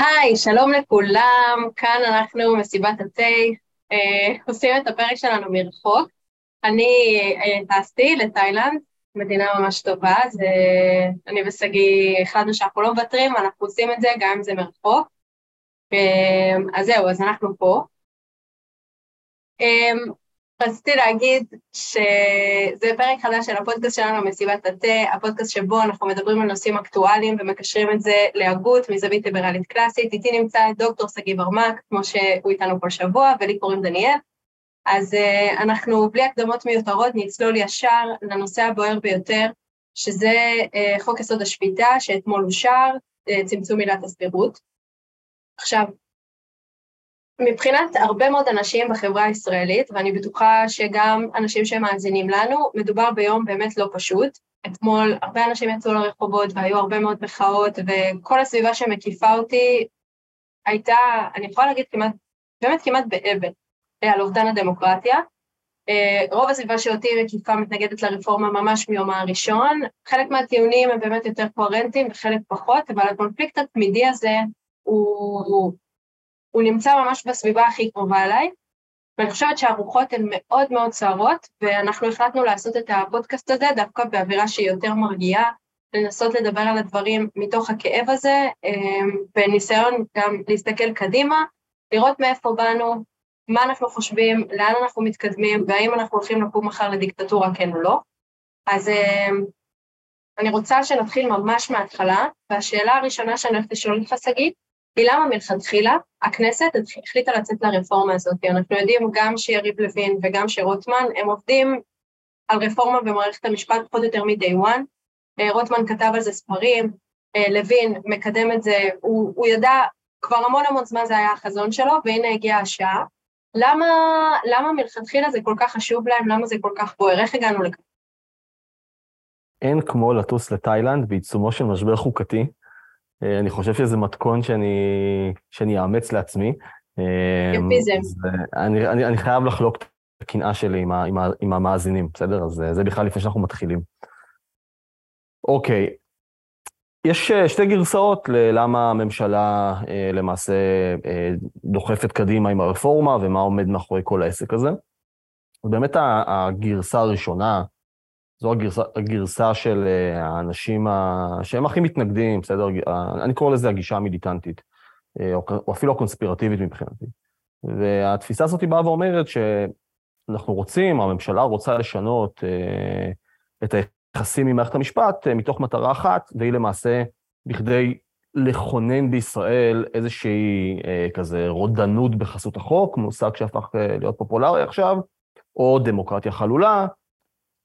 היי, שלום לכולם, כאן אנחנו מסיבת התה, אה, עושים את הפרק שלנו מרחוק. אני אה, טסתי לתאילנד, מדינה ממש טובה, זה, אני ושגיא החלטנו שאנחנו לא מוותרים, אנחנו עושים את זה גם אם זה מרחוק. אה, אז זהו, אז אנחנו פה. אה, רציתי להגיד שזה פרק חדש של הפודקאסט שלנו, מסיבת התה, הפודקאסט שבו אנחנו מדברים על נושאים אקטואליים ומקשרים את זה להגות מזווית ליברלית קלאסית. איתי נמצא דוקטור שגיא ברמק, כמו שהוא איתנו כל שבוע, ולי קוראים דניאל. אז uh, אנחנו בלי הקדמות מיותרות נצלול ישר לנושא הבוער ביותר, שזה uh, חוק יסוד השפיטה שאתמול אושר, uh, צמצום עילת הסבירות. עכשיו, מבחינת הרבה מאוד אנשים בחברה הישראלית, ואני בטוחה שגם אנשים שמאזינים לנו, מדובר ביום באמת לא פשוט. אתמול הרבה אנשים יצאו לרחובות והיו הרבה מאוד מחאות, וכל הסביבה שמקיפה אותי הייתה, אני יכולה להגיד כמעט, באמת כמעט באבל, על אובדן הדמוקרטיה. אה, רוב הסביבה שאותי מקיפה מתנגדת לרפורמה ממש מיומה הראשון. חלק מהטיעונים הם באמת יותר קוהרנטיים וחלק פחות, אבל הקונפליקט התמידי הזה הוא, הוא נמצא ממש בסביבה הכי קרובה אליי, ואני חושבת שהרוחות הן מאוד מאוד סוערות, ואנחנו החלטנו לעשות את הפודקאסט הזה דווקא באווירה שהיא יותר מרגיעה, לנסות לדבר על הדברים מתוך הכאב הזה, אמ, בניסיון גם להסתכל קדימה, לראות מאיפה באנו, מה אנחנו חושבים, לאן אנחנו מתקדמים, והאם אנחנו הולכים לקום מחר לדיקטטורה, כן או לא. אז אמ, אני רוצה שנתחיל ממש מההתחלה, והשאלה הראשונה שאני הולכת לשאול אותך, שגיא, היא למה מלכתחילה הכנסת החליטה לצאת לרפורמה הזאת. אנחנו יודעים גם שיריב לוין וגם שרוטמן, הם עובדים על רפורמה במערכת המשפט פחות או יותר מ-day one. אה, רוטמן כתב על זה ספרים, אה, לוין מקדם את זה, הוא, הוא ידע, כבר המון המון זמן זה היה החזון שלו, והנה הגיעה השעה. למה, למה מלכתחילה זה כל כך חשוב להם, למה זה כל כך בוער, איך הגענו לכאן? אין כמו לטוס לתאילנד בעיצומו של משבר חוקתי, אני חושב שזה מתכון שאני, שאני אאמץ לעצמי. אה, יפיזם. אני, אני, אני חייב לחלוק את הקנאה שלי עם, ה, עם, ה, עם המאזינים, בסדר? אז אה, זה בכלל לפני שאנחנו מתחילים. אוקיי, יש שתי גרסאות ללמה הממשלה למעשה דוחפת קדימה עם הרפורמה ומה עומד מאחורי כל העסק הזה. באמת הגרסה הראשונה, זו הגרסה, הגרסה של אה, האנשים ה... שהם הכי מתנגדים, בסדר? אני קורא לזה הגישה המיליטנטית, אה, או, אפילו הקונספירטיבית מבחינתי. והתפיסה הזאת באה ואומרת שאנחנו רוצים, הממשלה רוצה לשנות אה, את היחסים עם מערכת המשפט מתוך מטרה אחת, והיא למעשה בכדי לכונן בישראל איזושהי כזה רודנות בחסות החוק, מושג שהפך להיות פופולרי עכשיו, או דמוקרטיה חלולה,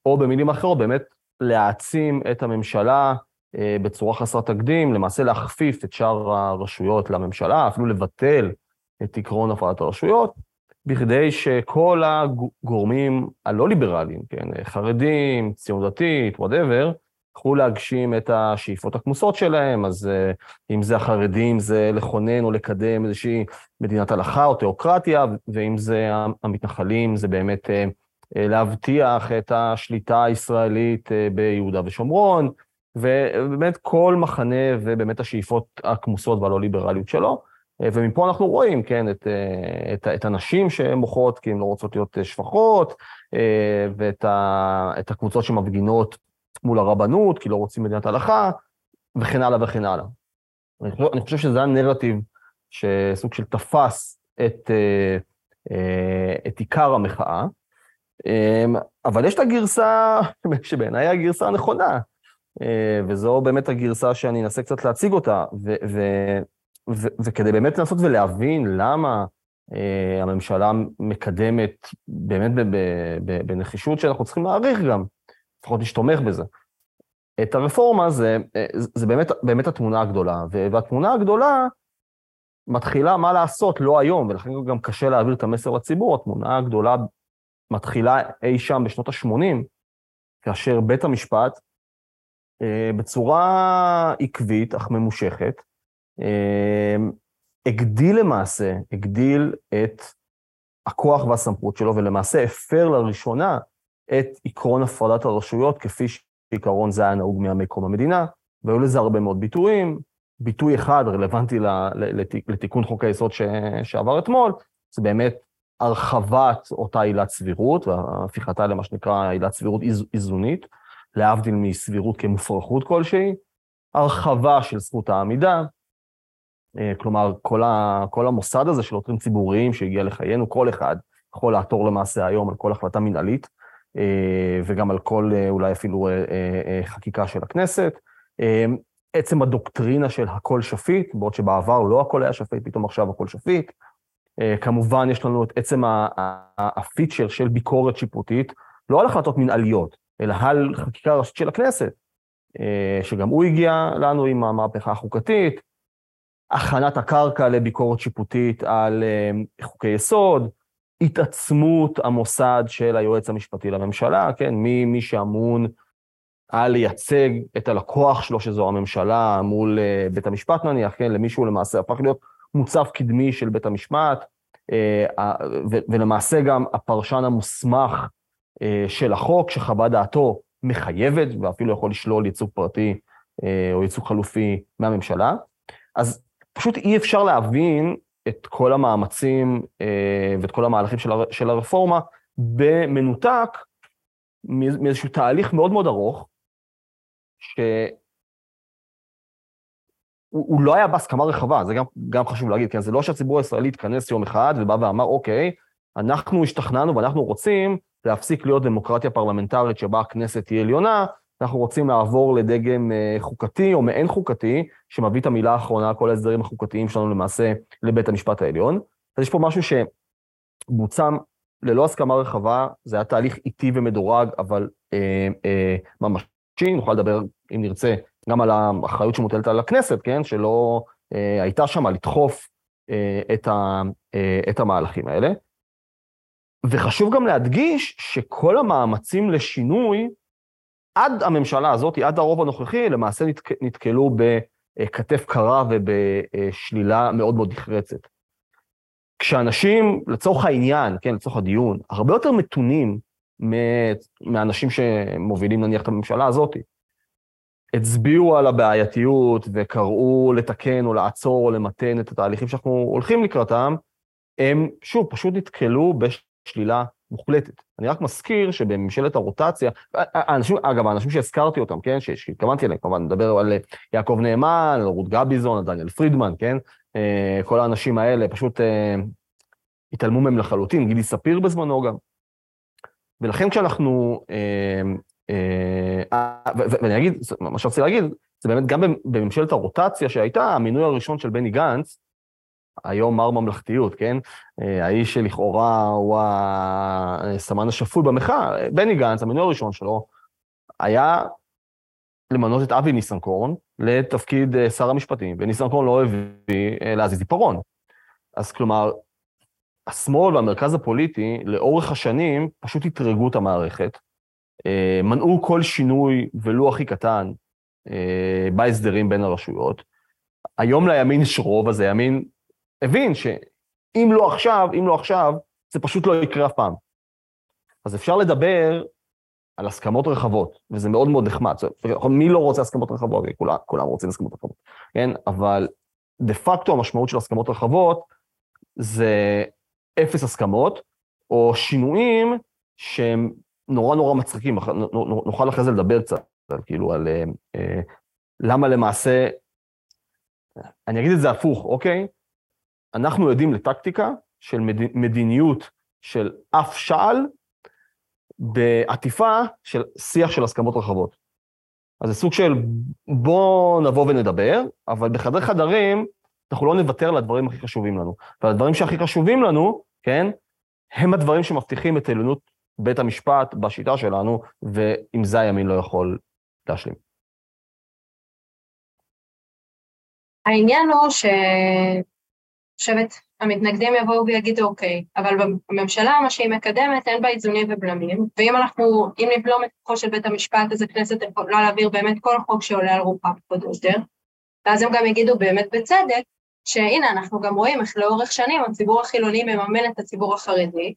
או במילים אחרות, באמת להעצים את הממשלה אה, בצורה חסרת תקדים, למעשה להכפיף את שאר הרשויות לממשלה, אפילו לבטל את עקרון הפרדת הרשויות, בכדי שכל הגורמים הלא ליברליים, כן, חרדים, ציונות דתית, וואטאבר, יוכלו להגשים את השאיפות הכמוסות שלהם, אז אה, אם זה החרדים, זה לכונן או לקדם איזושהי מדינת הלכה או תיאוקרטיה, ואם זה המתנחלים, זה באמת אה, להבטיח את השליטה הישראלית אה, ביהודה ושומרון, ובאמת כל מחנה ובאמת השאיפות הכמוסות והלא ליברליות שלו. אה, ומפה אנחנו רואים, כן, את, את, את הנשים שמוחות כי הן לא רוצות להיות שפחות, ואת ה, את הקבוצות שמפגינות מול הרבנות, כי לא רוצים מדינת הלכה, וכן הלאה וכן הלאה. אני חושב, אני חושב שזה הנרטיב שסוג של תפס את, את עיקר המחאה, אבל יש את הגרסה שבעיניי הגרסה הנכונה, אה, וזו באמת הגרסה שאני אנסה קצת להציג אותה, ו- ו- ו- וכדי באמת לנסות ולהבין למה אה, הממשלה מקדמת באמת בנחישות שאנחנו צריכים להעריך גם, לפחות מי שתומך בזה. את הרפורמה זה, אה, זה באמת, באמת התמונה הגדולה, והתמונה הגדולה מתחילה מה לעשות, לא היום, ולכן גם קשה להעביר את המסר לציבור, התמונה הגדולה מתחילה אי שם בשנות ה-80, כאשר בית המשפט, אה, בצורה עקבית אך ממושכת, אה, הגדיל למעשה, הגדיל את הכוח והסמכות שלו, ולמעשה הפר לראשונה את עקרון הפרדת הרשויות, כפי שעיקרון זה היה נהוג מימי קום המדינה, והיו לזה הרבה מאוד ביטויים, ביטוי אחד רלוונטי לתיקון חוק היסוד שעבר אתמול, זה באמת הרחבת אותה עילת סבירות, והפיכתה למה שנקרא עילת סבירות איז, איזונית, להבדיל מסבירות כמופרכות כלשהי, הרחבה של זכות העמידה, אה, כלומר, כל, ה, כל המוסד הזה של עותרים ציבוריים שהגיע לחיינו, כל אחד יכול לעתור למעשה היום על כל החלטה מנהלית, אה, וגם על כל אה, אולי אפילו חקיקה של הכנסת. עצם הדוקטרינה של הכל שפיט, בעוד שבעבר לא הכל היה שפיט, פתאום עכשיו הכל שפיט. כמובן, יש לנו את עצם הפיצ'ר של ביקורת שיפוטית, לא על החלטות מנהליות, אלא על חקיקה ראשית של הכנסת, שגם הוא הגיע לנו עם המהפכה החוקתית, הכנת הקרקע לביקורת שיפוטית על חוקי יסוד, התעצמות המוסד של היועץ המשפטי לממשלה, כן, מי, מי שאמון על לייצג את הלקוח שלו, שזו הממשלה, מול בית המשפט נניח, כן, למישהו למעשה הפך להיות מוצב קדמי של בית המשפט, ו- ולמעשה גם הפרשן המוסמך uh, של החוק, שחוות דעתו מחייבת, ואפילו יכול לשלול ייצוג פרטי uh, או ייצוג חלופי מהממשלה. אז פשוט אי אפשר להבין את כל המאמצים אה, ואת כל המהלכים של, הר, של הרפורמה במנותק מאיזשהו תהליך מאוד מאוד ארוך, שהוא לא היה בהסכמה רחבה, זה גם, גם חשוב להגיד, כן? זה לא שהציבור הישראלי התכנס יום אחד ובא ואמר, אוקיי, אנחנו השתכנענו ואנחנו רוצים להפסיק להיות דמוקרטיה פרלמנטרית שבה הכנסת תהיה עליונה, אנחנו רוצים לעבור לדגם אה, חוקתי או מעין חוקתי, שמביא את המילה האחרונה, כל ההסדרים החוקתיים שלנו למעשה לבית המשפט העליון. אז יש פה משהו שבוצע ללא הסכמה רחבה, זה היה תהליך איטי ומדורג, אבל אה, אה, ממשי, נוכל לדבר, אם נרצה, גם על האחריות שמוטלת על הכנסת, כן? שלא אה, הייתה שם לדחוף אה, את, ה, אה, את המהלכים האלה. וחשוב גם להדגיש שכל המאמצים לשינוי, עד הממשלה הזאת, עד הרוב הנוכחי, למעשה נתק, נתקלו בכתף קרה ובשלילה מאוד מאוד נחרצת. כשאנשים, לצורך העניין, כן, לצורך הדיון, הרבה יותר מתונים מאנשים שמובילים נניח את הממשלה הזאת, הצביעו על הבעייתיות וקראו לתקן או לעצור או למתן את התהליכים שאנחנו הולכים לקראתם, הם שוב פשוט נתקלו בשלילה מוחלטת. אני רק מזכיר שבממשלת הרוטציה, האנשים, אגב, האנשים שהזכרתי אותם, כן, שהתכוונתי אליהם, כמובן, נדבר על יעקב נאמן, על רות גביזון, על דניאל פרידמן, כן, אה, כל האנשים האלה פשוט אה, התעלמו מהם לחלוטין, גילי ספיר בזמנו גם. ולכן כשאנחנו, אה, ואני אגיד, מה שרציתי להגיד, זה באמת גם בממשלת הרוטציה שהייתה, המינוי הראשון של בני גנץ, היום מר ממלכתיות, כן? אה, האיש שלכאורה הוא הסמן השפוי במחאה, בני גנץ, המינוי הראשון שלו, היה למנות את אבי ניסנקורן לתפקיד אה, שר המשפטים, וניסנקורן לא הביא אה, להזיז עיפרון. אז כלומר, השמאל והמרכז הפוליטי לאורך השנים פשוט אתרגו את המערכת, מנעו כל שינוי, ולו הכי קטן, בהסדרים בין הרשויות. היום לימין יש רוב, אז הימין הבין שאם לא עכשיו, אם לא עכשיו, זה פשוט לא יקרה אף פעם. אז אפשר לדבר על הסכמות רחבות, וזה מאוד מאוד נחמד. מי לא רוצה הסכמות רחבות? כולם, כולם רוצים הסכמות רחבות, כן? אבל דה פקטו המשמעות של הסכמות רחבות זה אפס הסכמות, או שינויים שהם נורא נורא מצחיקים. נוכל אחרי זה לדבר קצת, כאילו, על אה, אה, למה למעשה, אני אגיד את זה הפוך, אוקיי? אנחנו יודעים לטקטיקה של מדיניות של אף שעל בעטיפה של שיח של הסכמות רחבות. אז זה סוג של בוא נבוא ונדבר, אבל בחדרי חדרים אנחנו לא נוותר על הדברים הכי חשובים לנו. והדברים שהכי חשובים לנו, כן, הם הדברים שמבטיחים את עליונות בית המשפט בשיטה שלנו, ועם זה הימין לא יכול להשלים. העניין הוא ש... חושבת, המתנגדים יבואו ויגידו, אוקיי, אבל בממשלה, מה שהיא מקדמת, אין בה איזונים ובלמים, ואם אנחנו, אם נבלום את כוחו של בית המשפט, אז הכנסת יכולה להעביר באמת כל חוק שעולה על רוחה, פחות או יותר, ואז הם גם יגידו באמת בצדק, שהנה, אנחנו גם רואים איך לאורך שנים הציבור החילוני מממן את הציבור החרדי,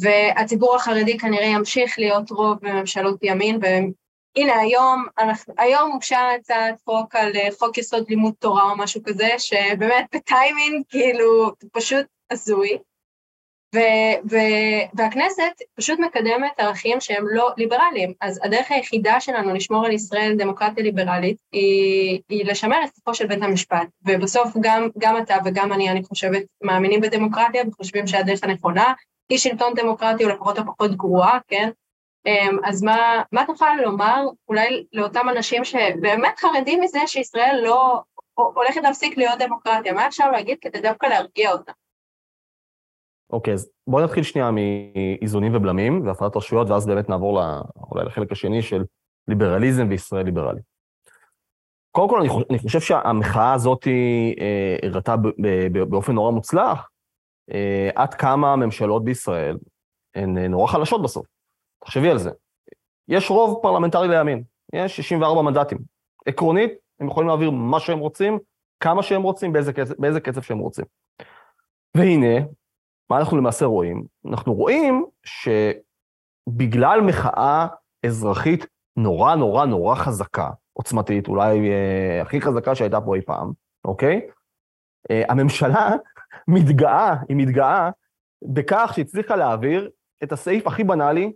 והציבור החרדי כנראה ימשיך להיות רוב בממשלות ימין, הנה היום, אנחנו, היום הוגשה הצעת חוק על אה, חוק יסוד לימוד תורה או משהו כזה, שבאמת בטיימינג כאילו פשוט הזוי, ו, ו, והכנסת פשוט מקדמת ערכים שהם לא ליברליים. אז הדרך היחידה שלנו לשמור על ישראל דמוקרטיה ליברלית היא, היא לשמר את כוחו של בית המשפט. ובסוף גם, גם אתה וגם אני, אני חושבת, מאמינים בדמוקרטיה וחושבים שהדרך הנכונה היא שלטון דמוקרטי או לפחות הפחות גרועה, כן? אמ, אז מה, מה תוכל לומר אולי לאותם אנשים שבאמת חרדים מזה שישראל לא הולכת להפסיק להיות דמוקרטיה? מה אפשר להגיד כדי דווקא להרגיע אותם? אוקיי, אז בואו נתחיל שנייה מאיזונים ובלמים והפרדת רשויות, ואז באמת נעבור לה, אולי לחלק השני של ליברליזם וישראל ליברלי. קודם כל, אני חושב שהמחאה הזאת אה, הראתה באופן נורא מוצלח עד כמה הממשלות בישראל הן אה, נורא חלשות בסוף. תחשבי על זה. יש רוב פרלמנטרי לימין, יש 64 מנדטים. עקרונית, הם יכולים להעביר מה שהם רוצים, כמה שהם רוצים, באיזה קצב, באיזה קצב שהם רוצים. והנה, מה אנחנו למעשה רואים? אנחנו רואים שבגלל מחאה אזרחית נורא נורא נורא חזקה, עוצמתית, אולי אה, הכי חזקה שהייתה פה אי פעם, אוקיי? אה, הממשלה מתגאה, היא מתגאה בכך שהצליחה להעביר את הסעיף הכי בנאלי,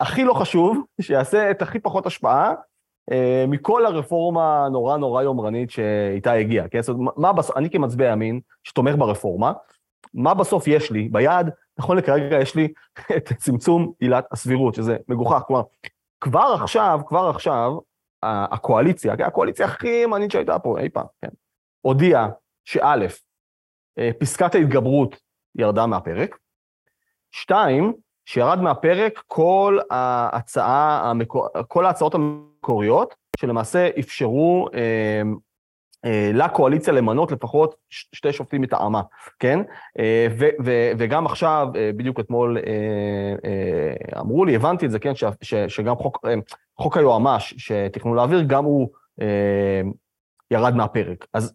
הכי לא חשוב, שיעשה את הכי פחות השפעה, אה, מכל הרפורמה הנורא נורא יומרנית שאיתה הגיעה, כן? זאת אומרת, מה בסוף, אני כמצביע ימין, שתומך ברפורמה, מה בסוף יש לי ביד? נכון לכרגע יש לי את צמצום עילת הסבירות, שזה מגוחך. כלומר, כבר עכשיו, כבר עכשיו, הקואליציה, כן, הקואליציה הכי ימנית שהייתה פה אי פעם, כן, הודיעה שא', פסקת ההתגברות ירדה מהפרק, שתיים, שירד מהפרק כל ההצעה, כל ההצעות המקוריות, שלמעשה אפשרו אה, אה, לקואליציה למנות לפחות שתי שופטים מטעמה, כן? אה, ו, ו, וגם עכשיו, אה, בדיוק אתמול אמרו לי, הבנתי את זה, כן? ש, ש, שגם חוק, חוק היועמ"ש שתכננו להעביר, גם הוא ירד מהפרק. אז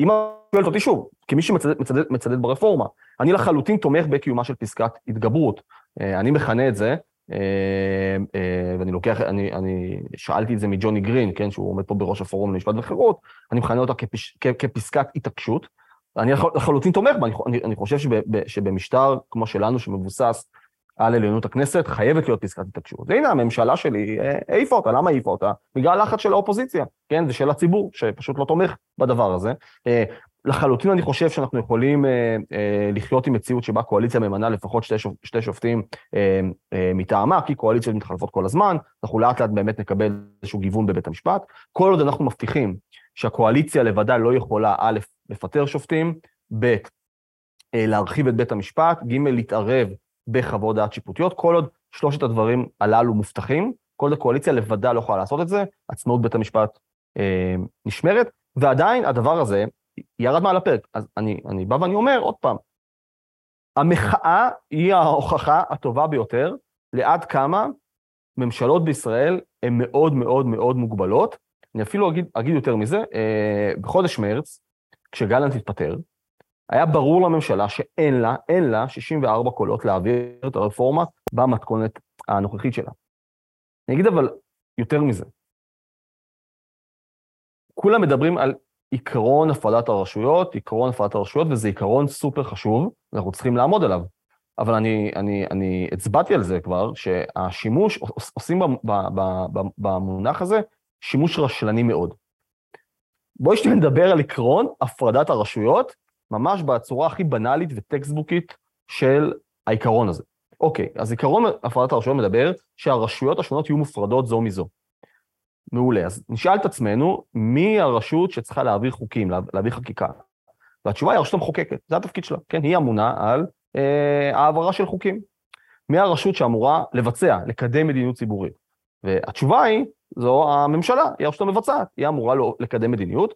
אם שואלת אותי שוב, כמי שמצדד ברפורמה, אני לחלוטין תומך בקיומה של פסקת התגברות. אני מכנה את זה אה, אה, ואני לוקח, אני, אני שאלתי את זה מג'וני גרין, כן, שהוא עומד פה בראש הפורום למשפט וחירות, אני מכנה אותה כפש, כ, כפסקת התעקשות. אני לחלוטין תומך בה, אני, אני חושב שב, שבמשטר כמו שלנו, שמבוסס על עליונות הכנסת, חייבת להיות פסקת התעקשות. והנה, הממשלה שלי אה, העיפה אותה, למה העיפה אותה? בגלל לחץ של האופוזיציה, כן, ושל הציבור, שפשוט לא תומך בדבר הזה. לחלוטין אני חושב שאנחנו יכולים אה, אה, לחיות עם מציאות שבה קואליציה ממנה לפחות שתי, שופ, שתי שופטים אה, אה, מטעמה, כי קואליציות מתחלפות כל הזמן, אנחנו לאט לאט באמת נקבל איזשהו גיוון בבית המשפט. כל עוד אנחנו מבטיחים שהקואליציה לבדה לא יכולה, א', לפטר שופטים, ב', אה, להרחיב את בית המשפט, ג', להתערב בחוות דעת שיפוטיות, כל עוד שלושת הדברים הללו מובטחים, כל עוד הקואליציה לבדה לא יכולה לעשות את זה, עצמאות בית המשפט אה, נשמרת, ועדיין הדבר הזה, ירד מעל הפרק. אז אני, אני בא ואני אומר, עוד פעם, המחאה היא ההוכחה הטובה ביותר לעד כמה ממשלות בישראל הן מאוד מאוד מאוד מוגבלות. אני אפילו אגיד, אגיד יותר מזה, אה, בחודש מרץ, כשגלנט התפטר, היה ברור לממשלה שאין לה, אין לה 64 קולות להעביר את הרפורמה במתכונת הנוכחית שלה. אני אגיד אבל יותר מזה. כולם מדברים על עיקרון הפרדת הרשויות, עיקרון הפרדת הרשויות, וזה עיקרון סופר חשוב, אנחנו צריכים לעמוד עליו. אבל אני, אני, אני הצבעתי על זה כבר, שהשימוש, עושים במונח הזה שימוש רשלני מאוד. בואי שנייה נדבר על עקרון הפרדת הרשויות, ממש בצורה הכי בנאלית וטקסטבוקית של העיקרון הזה. אוקיי, אז עיקרון הפרדת הרשויות מדבר שהרשויות השונות יהיו מופרדות זו מזו. מעולה. אז נשאל את עצמנו, מי הרשות שצריכה להעביר חוקים, להעביר חקיקה? והתשובה היא הרשות המחוקקת, זה התפקיד שלה, כן? היא אמונה על אה, העברה של חוקים. מי הרשות שאמורה לבצע, לקדם מדיניות ציבורית? והתשובה היא, זו הממשלה, היא הרשות המבצעת, היא אמורה לא, לקדם מדיניות.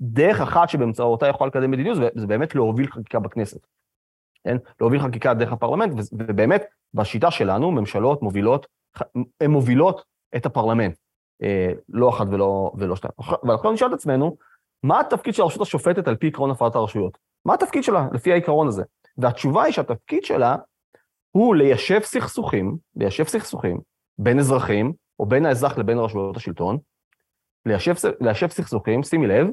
דרך אחת שבאמצעותה יכולה לקדם מדיניות, זה באמת להוביל חקיקה בכנסת. כן? להוביל חקיקה דרך הפרלמנט, ובאמת, בשיטה שלנו, ממשלות מובילות, הן מובילות את הפרלמנט. אה, לא אחת ולא, ולא שתיים. ועכשיו נשאל את עצמנו, מה התפקיד של הרשות השופטת על פי עקרון הפרדת הרשויות? מה התפקיד שלה לפי העיקרון הזה? והתשובה היא שהתפקיד שלה הוא ליישב סכסוכים, ליישב סכסוכים בין אזרחים, או בין האזרח לבין רשויות השלטון, ליישב, ליישב סכסוכים, שימי לב,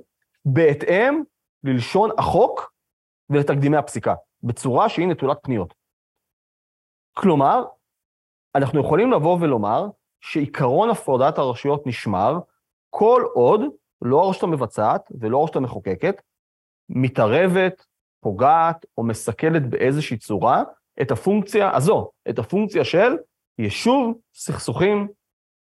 בהתאם ללשון החוק ולתקדימי הפסיקה, בצורה שהיא נטולת פניות. כלומר, אנחנו יכולים לבוא ולומר שעיקרון הפרדת הרשויות נשמר כל עוד לא הרשות המבצעת ולא הרשות המחוקקת מתערבת, פוגעת או מסכלת באיזושהי צורה את הפונקציה הזו, את הפונקציה של יישוב סכסוכים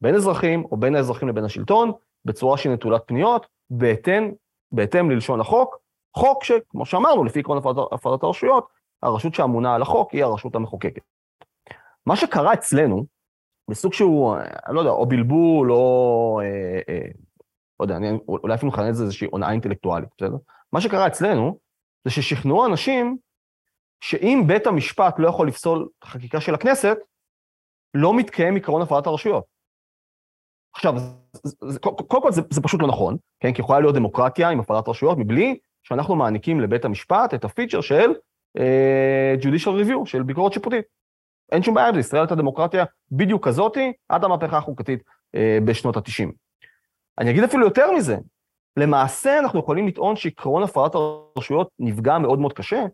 בין אזרחים או בין האזרחים לבין השלטון, בצורה שהיא נטולת פניות, בהתאם, בהתאם ללשון החוק, חוק שכמו שאמרנו, לפי עקרון הפרדת הרשויות, הרשות שאמונה על החוק היא הרשות המחוקקת. מה שקרה אצלנו, בסוג שהוא, אני לא יודע, או בלבול, או, אה, אה, לא יודע, אני אולי אפילו מכנה את זה איזושהי הונאה אינטלקטואלית, בסדר? מה שקרה אצלנו, זה ששכנעו אנשים שאם בית המשפט לא יכול לפסול חקיקה של הכנסת, לא מתקיים עקרון הפרדת הרשויות. עכשיו, קודם כל זה, זה פשוט לא נכון, כן? כי יכולה להיות דמוקרטיה עם הפרדת רשויות מבלי שאנחנו מעניקים לבית המשפט את הפיצ'ר של uh, judicial review, של ביקורת שיפוטית. אין שום בעיה ישראל הייתה דמוקרטיה בדיוק כזאתי עד המהפכה החוקתית uh, בשנות ה-90. אני אגיד אפילו יותר מזה, למעשה אנחנו יכולים לטעון שעקרון הפרדת הרשויות נפגע מאוד מאוד קשה,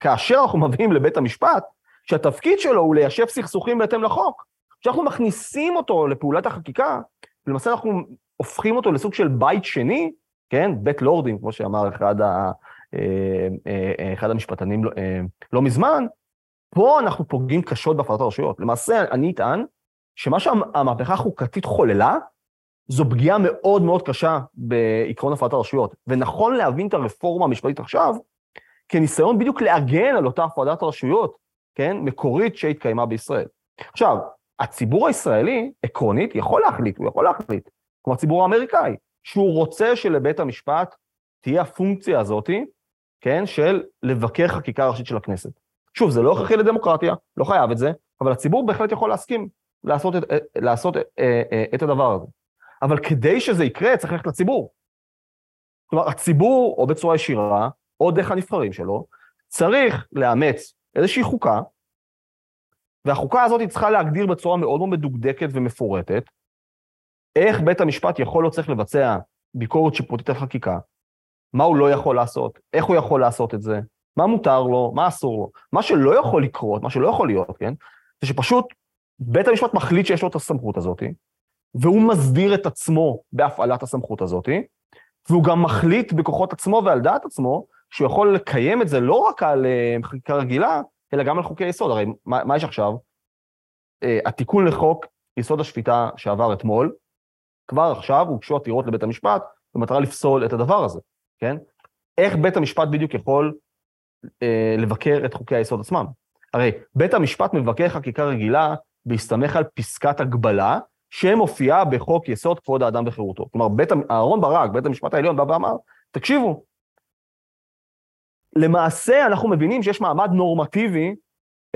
כאשר אנחנו מביאים לבית המשפט שהתפקיד שלו הוא ליישב סכסוכים בהתאם לחוק. כשאנחנו מכניסים אותו לפעולת החקיקה, למעשה אנחנו הופכים אותו לסוג של בית שני, כן, בית לורדים, כמו שאמר אחד, ה, אה, אה, אחד המשפטנים לא, אה, לא מזמן, פה אנחנו פוגעים קשות בהפרדת הרשויות. למעשה, אני אטען שמה שהמהפכה החוקתית חוללה, זו פגיעה מאוד מאוד קשה בעקרון הפרדת הרשויות. ונכון להבין את הרפורמה המשפטית עכשיו, כניסיון בדיוק להגן על אותה הפרדת הרשויות, כן, מקורית שהתקיימה בישראל. עכשיו, הציבור הישראלי, עקרונית, יכול להחליט, הוא יכול להחליט, כמו הציבור האמריקאי, שהוא רוצה שלבית המשפט תהיה הפונקציה הזאתי, כן, של לבקר חקיקה ראשית של הכנסת. שוב, זה לא הכרחי לדמוקרטיה, לא חייב את זה, אבל הציבור בהחלט יכול להסכים לעשות את, לעשות את, אה, אה, את הדבר הזה. אבל כדי שזה יקרה, צריך ללכת לציבור. כלומר, הציבור, או בצורה ישירה, או דרך הנבחרים שלו, צריך לאמץ איזושהי חוקה, והחוקה הזאת צריכה להגדיר בצורה מאוד מאוד מדוקדקת ומפורטת, איך בית המשפט יכול או צריך לבצע ביקורת שיפוטית על חקיקה, מה הוא לא יכול לעשות, איך הוא יכול לעשות את זה, מה מותר לו, מה אסור לו. מה שלא יכול לקרות, מה שלא יכול להיות, כן, זה שפשוט בית המשפט מחליט שיש לו את הסמכות הזאת, והוא מסדיר את עצמו בהפעלת הסמכות הזאת, והוא גם מחליט בכוחות עצמו ועל דעת עצמו, שהוא יכול לקיים את זה לא רק על uh, חקיקה רגילה, אלא גם על חוקי יסוד. הרי מה, מה יש עכשיו? Uh, התיקון לחוק יסוד השפיטה שעבר אתמול, כבר עכשיו הוגשו עתירות לבית המשפט במטרה לפסול את הדבר הזה, כן? איך בית המשפט בדיוק יכול לבקר את חוקי היסוד עצמם? הרי בית המשפט מבקר חקיקה רגילה בהסתמך על פסקת הגבלה, שמופיעה בחוק יסוד כבוד האדם וחירותו. כלומר, בית, אהרון ברק, בית המשפט העליון, בא ואמר, תקשיבו, למעשה אנחנו מבינים שיש מעמד נורמטיבי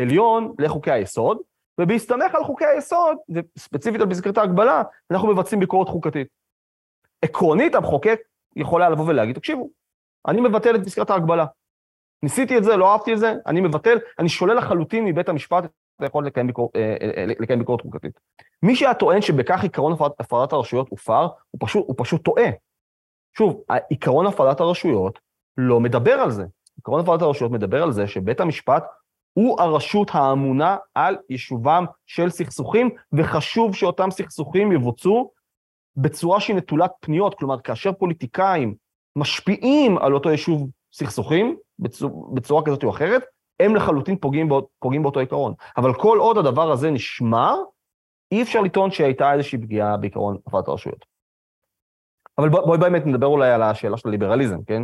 עליון לחוקי היסוד, ובהסתמך על חוקי היסוד, וספציפית על פסקת ההגבלה, אנחנו מבצעים ביקורת חוקתית. עקרונית, המחוקק יכול היה לבוא ולהגיד, תקשיבו, אני מבטל את פסקת ההגבלה. ניסיתי את זה, לא אהבתי את זה, אני מבטל, אני שולל לחלוטין מבית המשפט את היכולת לקיים, ביקור, אה, אה, אה, לקיים ביקורת חוקתית. מי שהיה טוען שבכך עקרון הפרדת הרשויות הופר, הוא פשוט, הוא פשוט טועה. שוב, עקרון הפרדת הרשויות לא מדבר על זה. עקרון הפרדת הרשויות מדבר על זה שבית המשפט הוא הרשות האמונה על יישובם של סכסוכים, וחשוב שאותם סכסוכים יבוצעו בצורה שהיא נטולת פניות, כלומר, כאשר פוליטיקאים משפיעים על אותו יישוב סכסוכים, בצורה, בצורה כזאת או אחרת, הם לחלוטין פוגעים, באות, פוגעים באותו עיקרון. אבל כל עוד הדבר הזה נשמר, אי אפשר לטעון שהייתה איזושהי פגיעה בעיקרון הפרדת הרשויות. אבל בואי בוא באמת נדבר אולי על השאלה של הליברליזם, כן?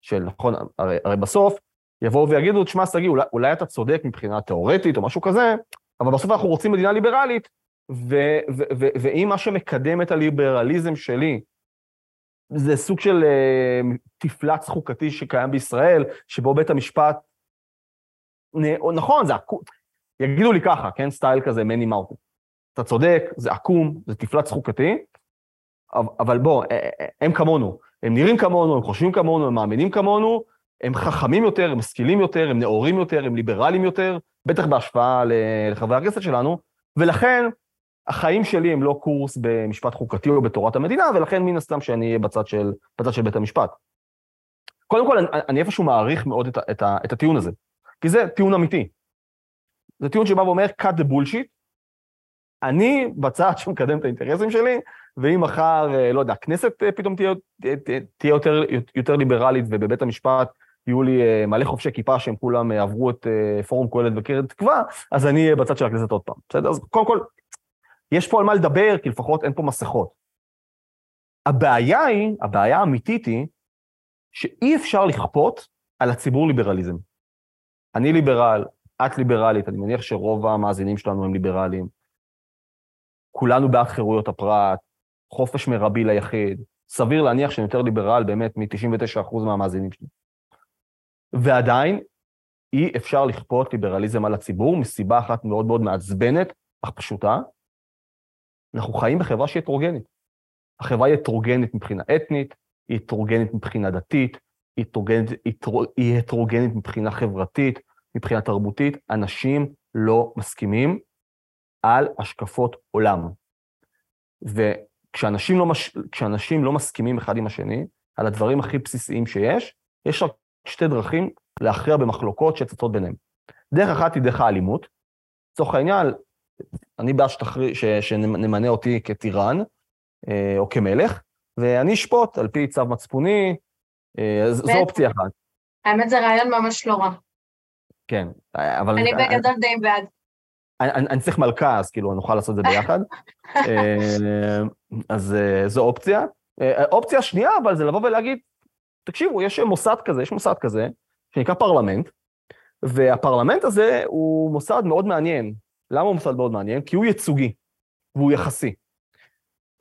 של נכון, הרי, הרי בסוף יבואו ויגידו, תשמע, שגיא, אולי, אולי אתה צודק מבחינה תיאורטית או משהו כזה, אבל בסוף אנחנו רוצים מדינה ליברלית, ואם מה שמקדם את הליברליזם שלי זה סוג של תפלץ חוקתי שקיים בישראל, שבו בית המשפט, נכון, זה עקום, יגידו לי ככה, כן, סטייל כזה, מני מרקו. אתה צודק, זה עקום, זה תפלץ חוקתי, אבל בוא, הם כמונו, הם נראים כמונו, הם חושבים כמונו, הם מאמינים כמונו, הם חכמים יותר, הם משכילים יותר, הם נאורים יותר, הם ליברליים יותר, בטח בהשפעה לחברי הכנסת שלנו, ולכן החיים שלי הם לא קורס במשפט חוקתי או בתורת המדינה, ולכן מן הסתם שאני אהיה בצד של, בצד של בית המשפט. קודם כל, אני, אני איפשהו מעריך מאוד את, את, את הטיעון הזה, כי זה טיעון אמיתי. זה טיעון שבא ואומר, cut the bullshit, אני בצד שמקדם את האינטרסים שלי, ואם מחר, אה, לא יודע, הכנסת אה, פתאום תהיה, תהיה יותר, יותר ליברלית ובבית המשפט יהיו לי אה, מלא חובשי כיפה שהם כולם עברו את פורום קהלת וקרן תקווה, אז אני אהיה בצד של הכנסת עוד פעם, בסדר? אז קודם כל, יש פה על מה לדבר, כי לפחות אין פה מסכות. הבעיה היא, הבעיה האמיתית היא, שאי אפשר לכפות על הציבור ליברליזם. אני ליברל, את ליברלית, אני מניח שרוב המאזינים שלנו הם ליברליים. כולנו בעד חירויות הפרט, חופש מרבי ליחיד. סביר להניח שאני יותר ליברל באמת מ-99% מהמאזינים שלי. ועדיין, אי אפשר לכפות ליברליזם על הציבור מסיבה אחת מאוד מאוד מעצבנת, אך פשוטה. אנחנו חיים בחברה שהיא הטרוגנית. החברה היא הטרוגנית מבחינה אתנית, היא הטרוגנית מבחינה דתית, היא הטרוגנית, היא הטרוגנית מבחינה חברתית, מבחינה תרבותית. אנשים לא מסכימים על השקפות עולם. וכשאנשים לא, מש... לא מסכימים אחד עם השני על הדברים הכי בסיסיים שיש, יש רק שתי דרכים להכריע במחלוקות שצצות ביניהם. דרך אחת היא דרך האלימות. לצורך העניין, אני בעד שתחרי... ש... שנמנה אותי כטירן אה, או כמלך, ואני אשפוט על פי צו מצפוני, אה, זו אופציה אחת. האמת זה רעיון ממש לא רע. כן, אבל... אני בגדול די בעד. אני, אני צריך מלכה, אז כאילו נוכל לעשות את זה ביחד. אה, אז אה, זו אופציה. אה, אופציה שנייה, אבל זה לבוא ולהגיד, תקשיבו, יש מוסד כזה, יש מוסד כזה, שנקרא פרלמנט, והפרלמנט הזה הוא מוסד מאוד מעניין. למה הוא מוסד מאוד מעניין? כי הוא ייצוגי, והוא יחסי.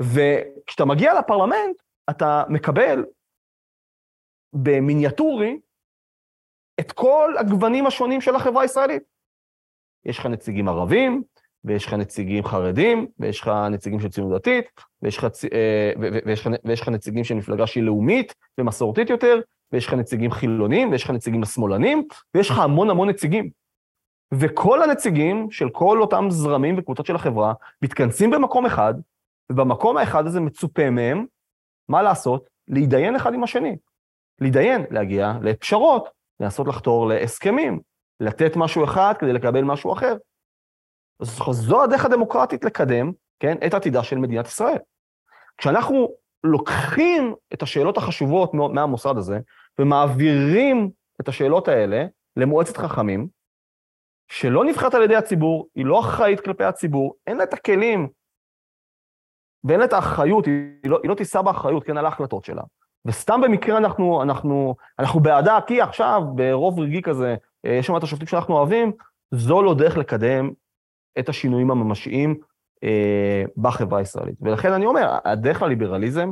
וכשאתה מגיע לפרלמנט, אתה מקבל במיניאטורי את כל הגוונים השונים של החברה הישראלית. יש לך נציגים ערבים, ויש לך נציגים חרדים, ויש לך נציגים של ציונות דתית, ויש לך, אה, ויש, לך, ויש לך נציגים של מפלגה שהיא לאומית ומסורתית יותר, ויש לך נציגים חילונים, ויש לך נציגים השמאלנים, ויש לך המון המון נציגים. וכל הנציגים של כל אותם זרמים וקבוצות של החברה מתכנסים במקום אחד, ובמקום האחד הזה מצופה מהם, מה לעשות? להתדיין אחד עם השני. להתדיין, להגיע לפשרות, לנסות לחתור להסכמים, לתת משהו אחד כדי לקבל משהו אחר. אז זו הדרך הדמוקרטית לקדם, כן, את עתידה של מדינת ישראל. כשאנחנו לוקחים את השאלות החשובות מהמוסד הזה, ומעבירים את השאלות האלה למועצת חכמים, שלא נבחרת על ידי הציבור, היא לא אחראית כלפי הציבור, אין לה את הכלים ואין לה את האחריות, היא לא, לא תישא באחריות, כן, על ההחלטות שלה. וסתם במקרה אנחנו, אנחנו, אנחנו בעדה, כי עכשיו, ברוב רגעי כזה, אה, יש שם את השופטים שאנחנו אוהבים, זו לא דרך לקדם את השינויים הממשיים אה, בחברה הישראלית. ולכן אני אומר, הדרך לליברליזם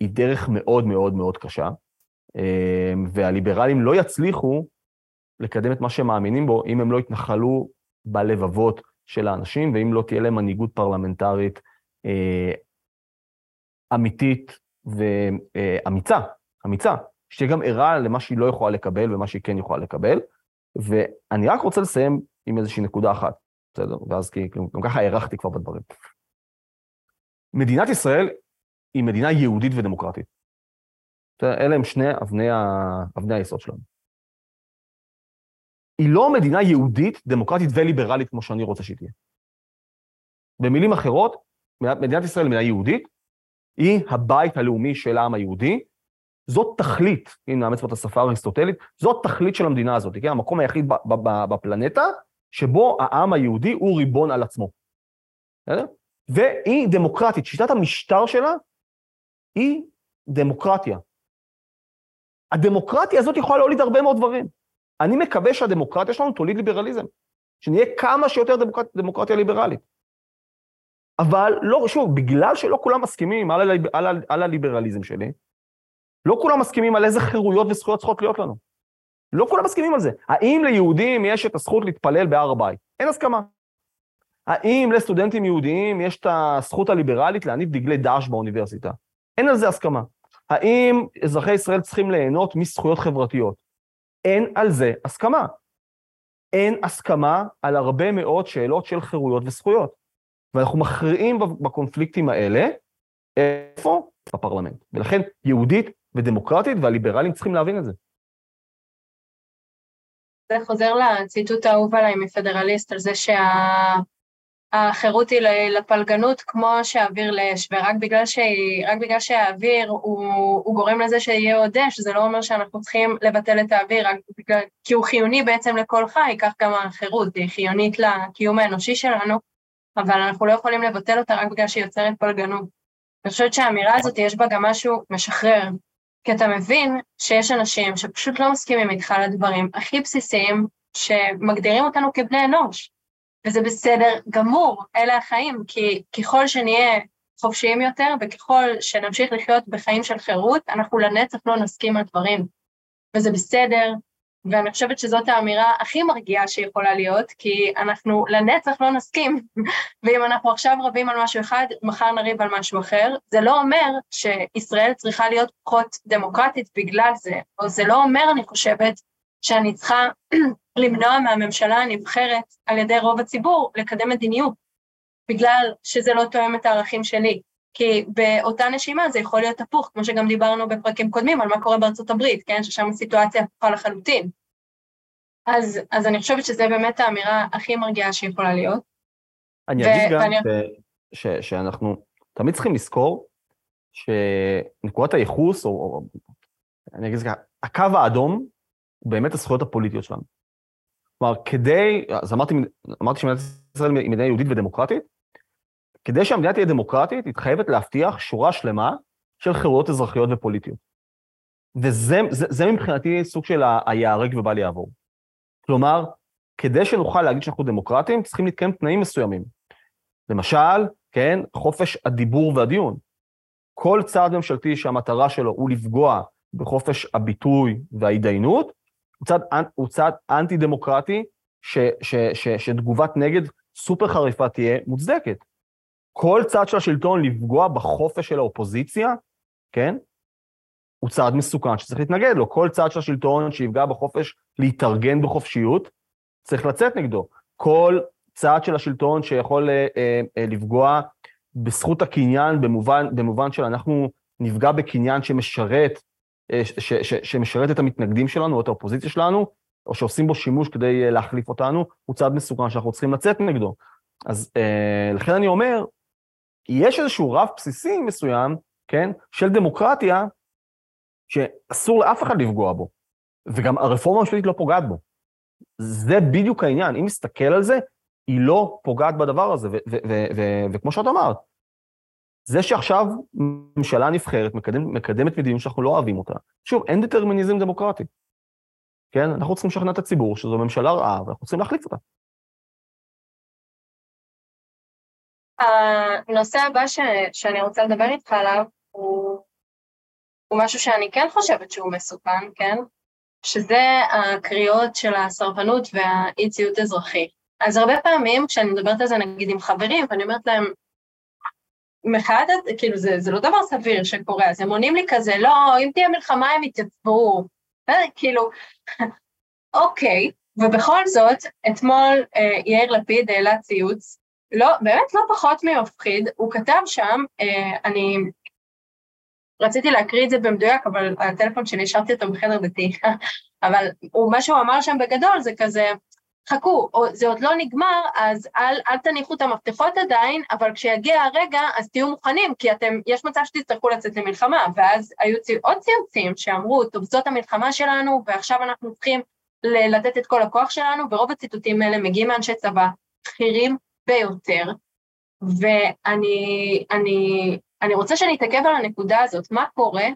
היא דרך מאוד מאוד מאוד קשה, אה, והליברלים לא יצליחו לקדם את מה שהם מאמינים בו אם הם לא יתנחלו בלבבות של האנשים, ואם לא תהיה להם מנהיגות פרלמנטרית אה, אמיתית ואמיצה, אמיצה, שתהיה גם ערה למה שהיא לא יכולה לקבל ומה שהיא כן יכולה לקבל. ואני רק רוצה לסיים עם איזושהי נקודה אחת, בסדר? ואז כי גם ככה הארכתי כבר בדברים. מדינת ישראל היא מדינה יהודית ודמוקרטית. אלה הם שני אבני, ה... אבני היסוד שלנו. היא לא מדינה יהודית, דמוקרטית וליברלית כמו שאני רוצה שהיא תהיה. במילים אחרות, מדינת ישראל היא מדינה יהודית, היא הבית הלאומי של העם היהודי, זאת תכלית, אם נאמץ פה את השפה האריסטוטלית, זאת תכלית של המדינה הזאת, כן? המקום היחיד בפלנטה שבו העם היהודי הוא ריבון על עצמו. בסדר? והיא דמוקרטית, שיטת המשטר שלה היא דמוקרטיה. הדמוקרטיה הזאת יכולה להוליד הרבה מאוד דברים. אני מקווה שהדמוקרטיה שלנו תוליד ליברליזם, שנהיה כמה שיותר דמוקרט, דמוקרטיה ליברלית. אבל לא, שוב, בגלל שלא כולם מסכימים על, על, על, על הליברליזם שלי, לא כולם מסכימים על איזה חירויות וזכויות צריכות להיות לנו. לא כולם מסכימים על זה. האם ליהודים יש את הזכות להתפלל בהר הבית? אין הסכמה. האם לסטודנטים יהודיים יש את הזכות הליברלית להניף דגלי דאעש באוניברסיטה? אין על זה הסכמה. האם אזרחי ישראל צריכים ליהנות מזכויות חברתיות? אין על זה הסכמה. אין הסכמה על הרבה מאוד שאלות של חירויות וזכויות. ואנחנו מכריעים בקונפליקטים האלה, איפה? בפרלמנט. ולכן יהודית ודמוקרטית, והליברלים צריכים להבין את זה. זה חוזר לציטוט האהוב עליי מפדרליסט, על זה שהחירות היא לפלגנות כמו שהאוויר לאש, ורק בגלל, ש... בגלל שהאוויר הוא, הוא גורם לזה שיהיה עוד אש, זה לא אומר שאנחנו צריכים לבטל את האוויר, רק בגלל, כי הוא חיוני בעצם לכל חי, כך גם החירות, היא חיונית לקיום האנושי שלנו, אבל אנחנו לא יכולים לבטל אותה רק בגלל שהיא יוצרת פלגנות. אני חושבת שהאמירה הזאת יש בה גם משהו משחרר, כי אתה מבין שיש אנשים שפשוט לא מסכימים איתך על הדברים הכי בסיסיים שמגדירים אותנו כבני אנוש, וזה בסדר גמור, אלה החיים, כי ככל שנהיה חופשיים יותר וככל שנמשיך לחיות בחיים של חירות, אנחנו לנצח לא נסכים על דברים, וזה בסדר, ואני חושבת שזאת האמירה הכי מרגיעה שיכולה להיות, כי אנחנו לנצח לא נסכים, ואם אנחנו עכשיו רבים על משהו אחד, מחר נריב על משהו אחר. זה לא אומר שישראל צריכה להיות פחות דמוקרטית בגלל זה, או זה לא אומר, אני חושבת, שאני צריכה למנוע מהממשלה הנבחרת על ידי רוב הציבור לקדם מדיניות, בגלל שזה לא תואם את הערכים שלי. כי באותה נשימה זה יכול להיות הפוך, כמו שגם דיברנו בפרקים קודמים על מה קורה בארצות הברית, כן? ששם הסיטואציה הפוכה לחלוטין. אז, אז אני חושבת שזו באמת האמירה הכי מרגיעה שיכולה להיות. אני אגיד גם ואני... ש, ש, שאנחנו תמיד צריכים לזכור שנקודת הייחוס, או, או אני אגיד ככה, הקו האדום באמת הזכויות הפוליטיות שלנו. כלומר, כדי, אז אמרתי, אמרתי שמדינת ישראל היא מדינה יהודית ודמוקרטית, כדי שהמדינה תהיה דמוקרטית, היא חייבת להבטיח שורה שלמה של חירויות אזרחיות ופוליטיות. וזה זה, זה מבחינתי סוג של היהרג ובל יעבור. כלומר, כדי שנוכל להגיד שאנחנו דמוקרטים, צריכים להתקיים תנאים מסוימים. למשל, כן, חופש הדיבור והדיון. כל צעד ממשלתי שהמטרה שלו הוא לפגוע בחופש הביטוי וההתדיינות, הוא צעד, הוא צעד אנטי-דמוקרטי, ש, ש, ש, שתגובת נגד סופר חריפה תהיה מוצדקת. כל צעד של השלטון לפגוע בחופש של האופוזיציה, כן? הוא צעד מסוכן שצריך להתנגד לו. כל צעד של השלטון שיפגע בחופש להתארגן בחופשיות, צריך לצאת נגדו. כל צעד של השלטון שיכול אה, אה, אה, לפגוע בזכות הקניין במובן, במובן של אנחנו נפגע בקניין שמשרת, ש, שמשרת את המתנגדים שלנו או את האופוזיציה שלנו, או שעושים בו שימוש כדי אה, להחליף אותנו, הוא צעד מסוכן שאנחנו צריכים לצאת נגדו. אז אה, לכן אני אומר, יש איזשהו רף בסיסי מסוים, כן, של דמוקרטיה, שאסור לאף אחד לפגוע בו, וגם הרפורמה המשפטית לא פוגעת בו. זה בדיוק העניין, אם נסתכל על זה, היא לא פוגעת בדבר הזה, וכמו שאת אמרת, זה שעכשיו ממשלה נבחרת מקדם, מקדמת מדיניות שאנחנו לא אוהבים אותה, שוב, אין דטרמיניזם דמוקרטי. כן? אנחנו צריכים לשכנע את הציבור שזו ממשלה רעה, ואנחנו צריכים להחליף אותה. הנושא הבא ש... שאני רוצה לדבר איתך עליו הוא הוא משהו שאני כן חושבת שהוא מסוכן, כן? שזה הקריאות של הסרבנות והאי ציות אזרחי. אז הרבה פעמים כשאני מדברת על זה נגיד עם חברים, ואני אומרת להם, מחאת, כאילו זה, זה לא דבר סביר שקורה, אז הם עונים לי כזה, לא, אם תהיה מלחמה הם יתייצבו, כאילו, אוקיי, ובכל זאת, אתמול אה, יאיר לפיד העלה ציוץ, לא, באמת לא פחות ממפחיד, הוא כתב שם, אה, אני רציתי להקריא את זה במדויק, אבל הטלפון שלי השארתי אותו בחדר דתי. אבל הוא, מה שהוא אמר שם בגדול זה כזה, חכו, זה עוד לא נגמר, אז אל, אל תניחו את המפתחות עדיין, אבל כשיגיע הרגע, אז תהיו מוכנים, כי אתם, יש מצב שתצטרכו לצאת למלחמה. ואז היו צי, עוד ציוצים שאמרו, טוב, זאת המלחמה שלנו, ועכשיו אנחנו צריכים לתת את כל הכוח שלנו, ורוב הציטוטים האלה מגיעים מאנשי צבא בכירים ביותר, ואני אני, אני רוצה שנתעכב על הנקודה הזאת, מה קורה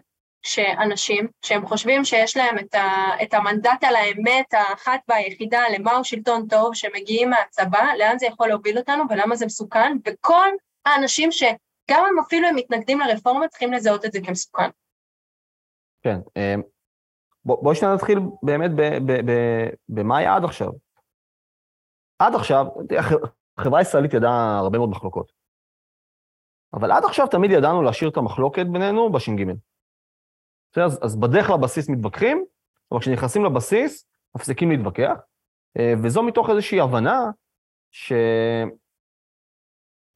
שאנשים שהם חושבים שיש להם את, ה, את המנדט על האמת האחת והיחידה למהו שלטון טוב, שמגיעים מהצבא, לאן זה יכול להוביל אותנו ולמה זה מסוכן, וכל האנשים שגם אם אפילו הם מתנגדים לרפורמה, צריכים לזהות את זה כמסוכן. כן, אמ, בואי בוא שניה נתחיל באמת במה היה עד עכשיו. עד עכשיו, החברה הישראלית ידעה הרבה מאוד מחלוקות. אבל עד עכשיו תמיד ידענו להשאיר את המחלוקת בינינו בש"ג. אז, אז בדרך לבסיס מתווכחים, אבל כשנכנסים לבסיס, מפסיקים להתווכח, אה, וזו מתוך איזושהי הבנה ש...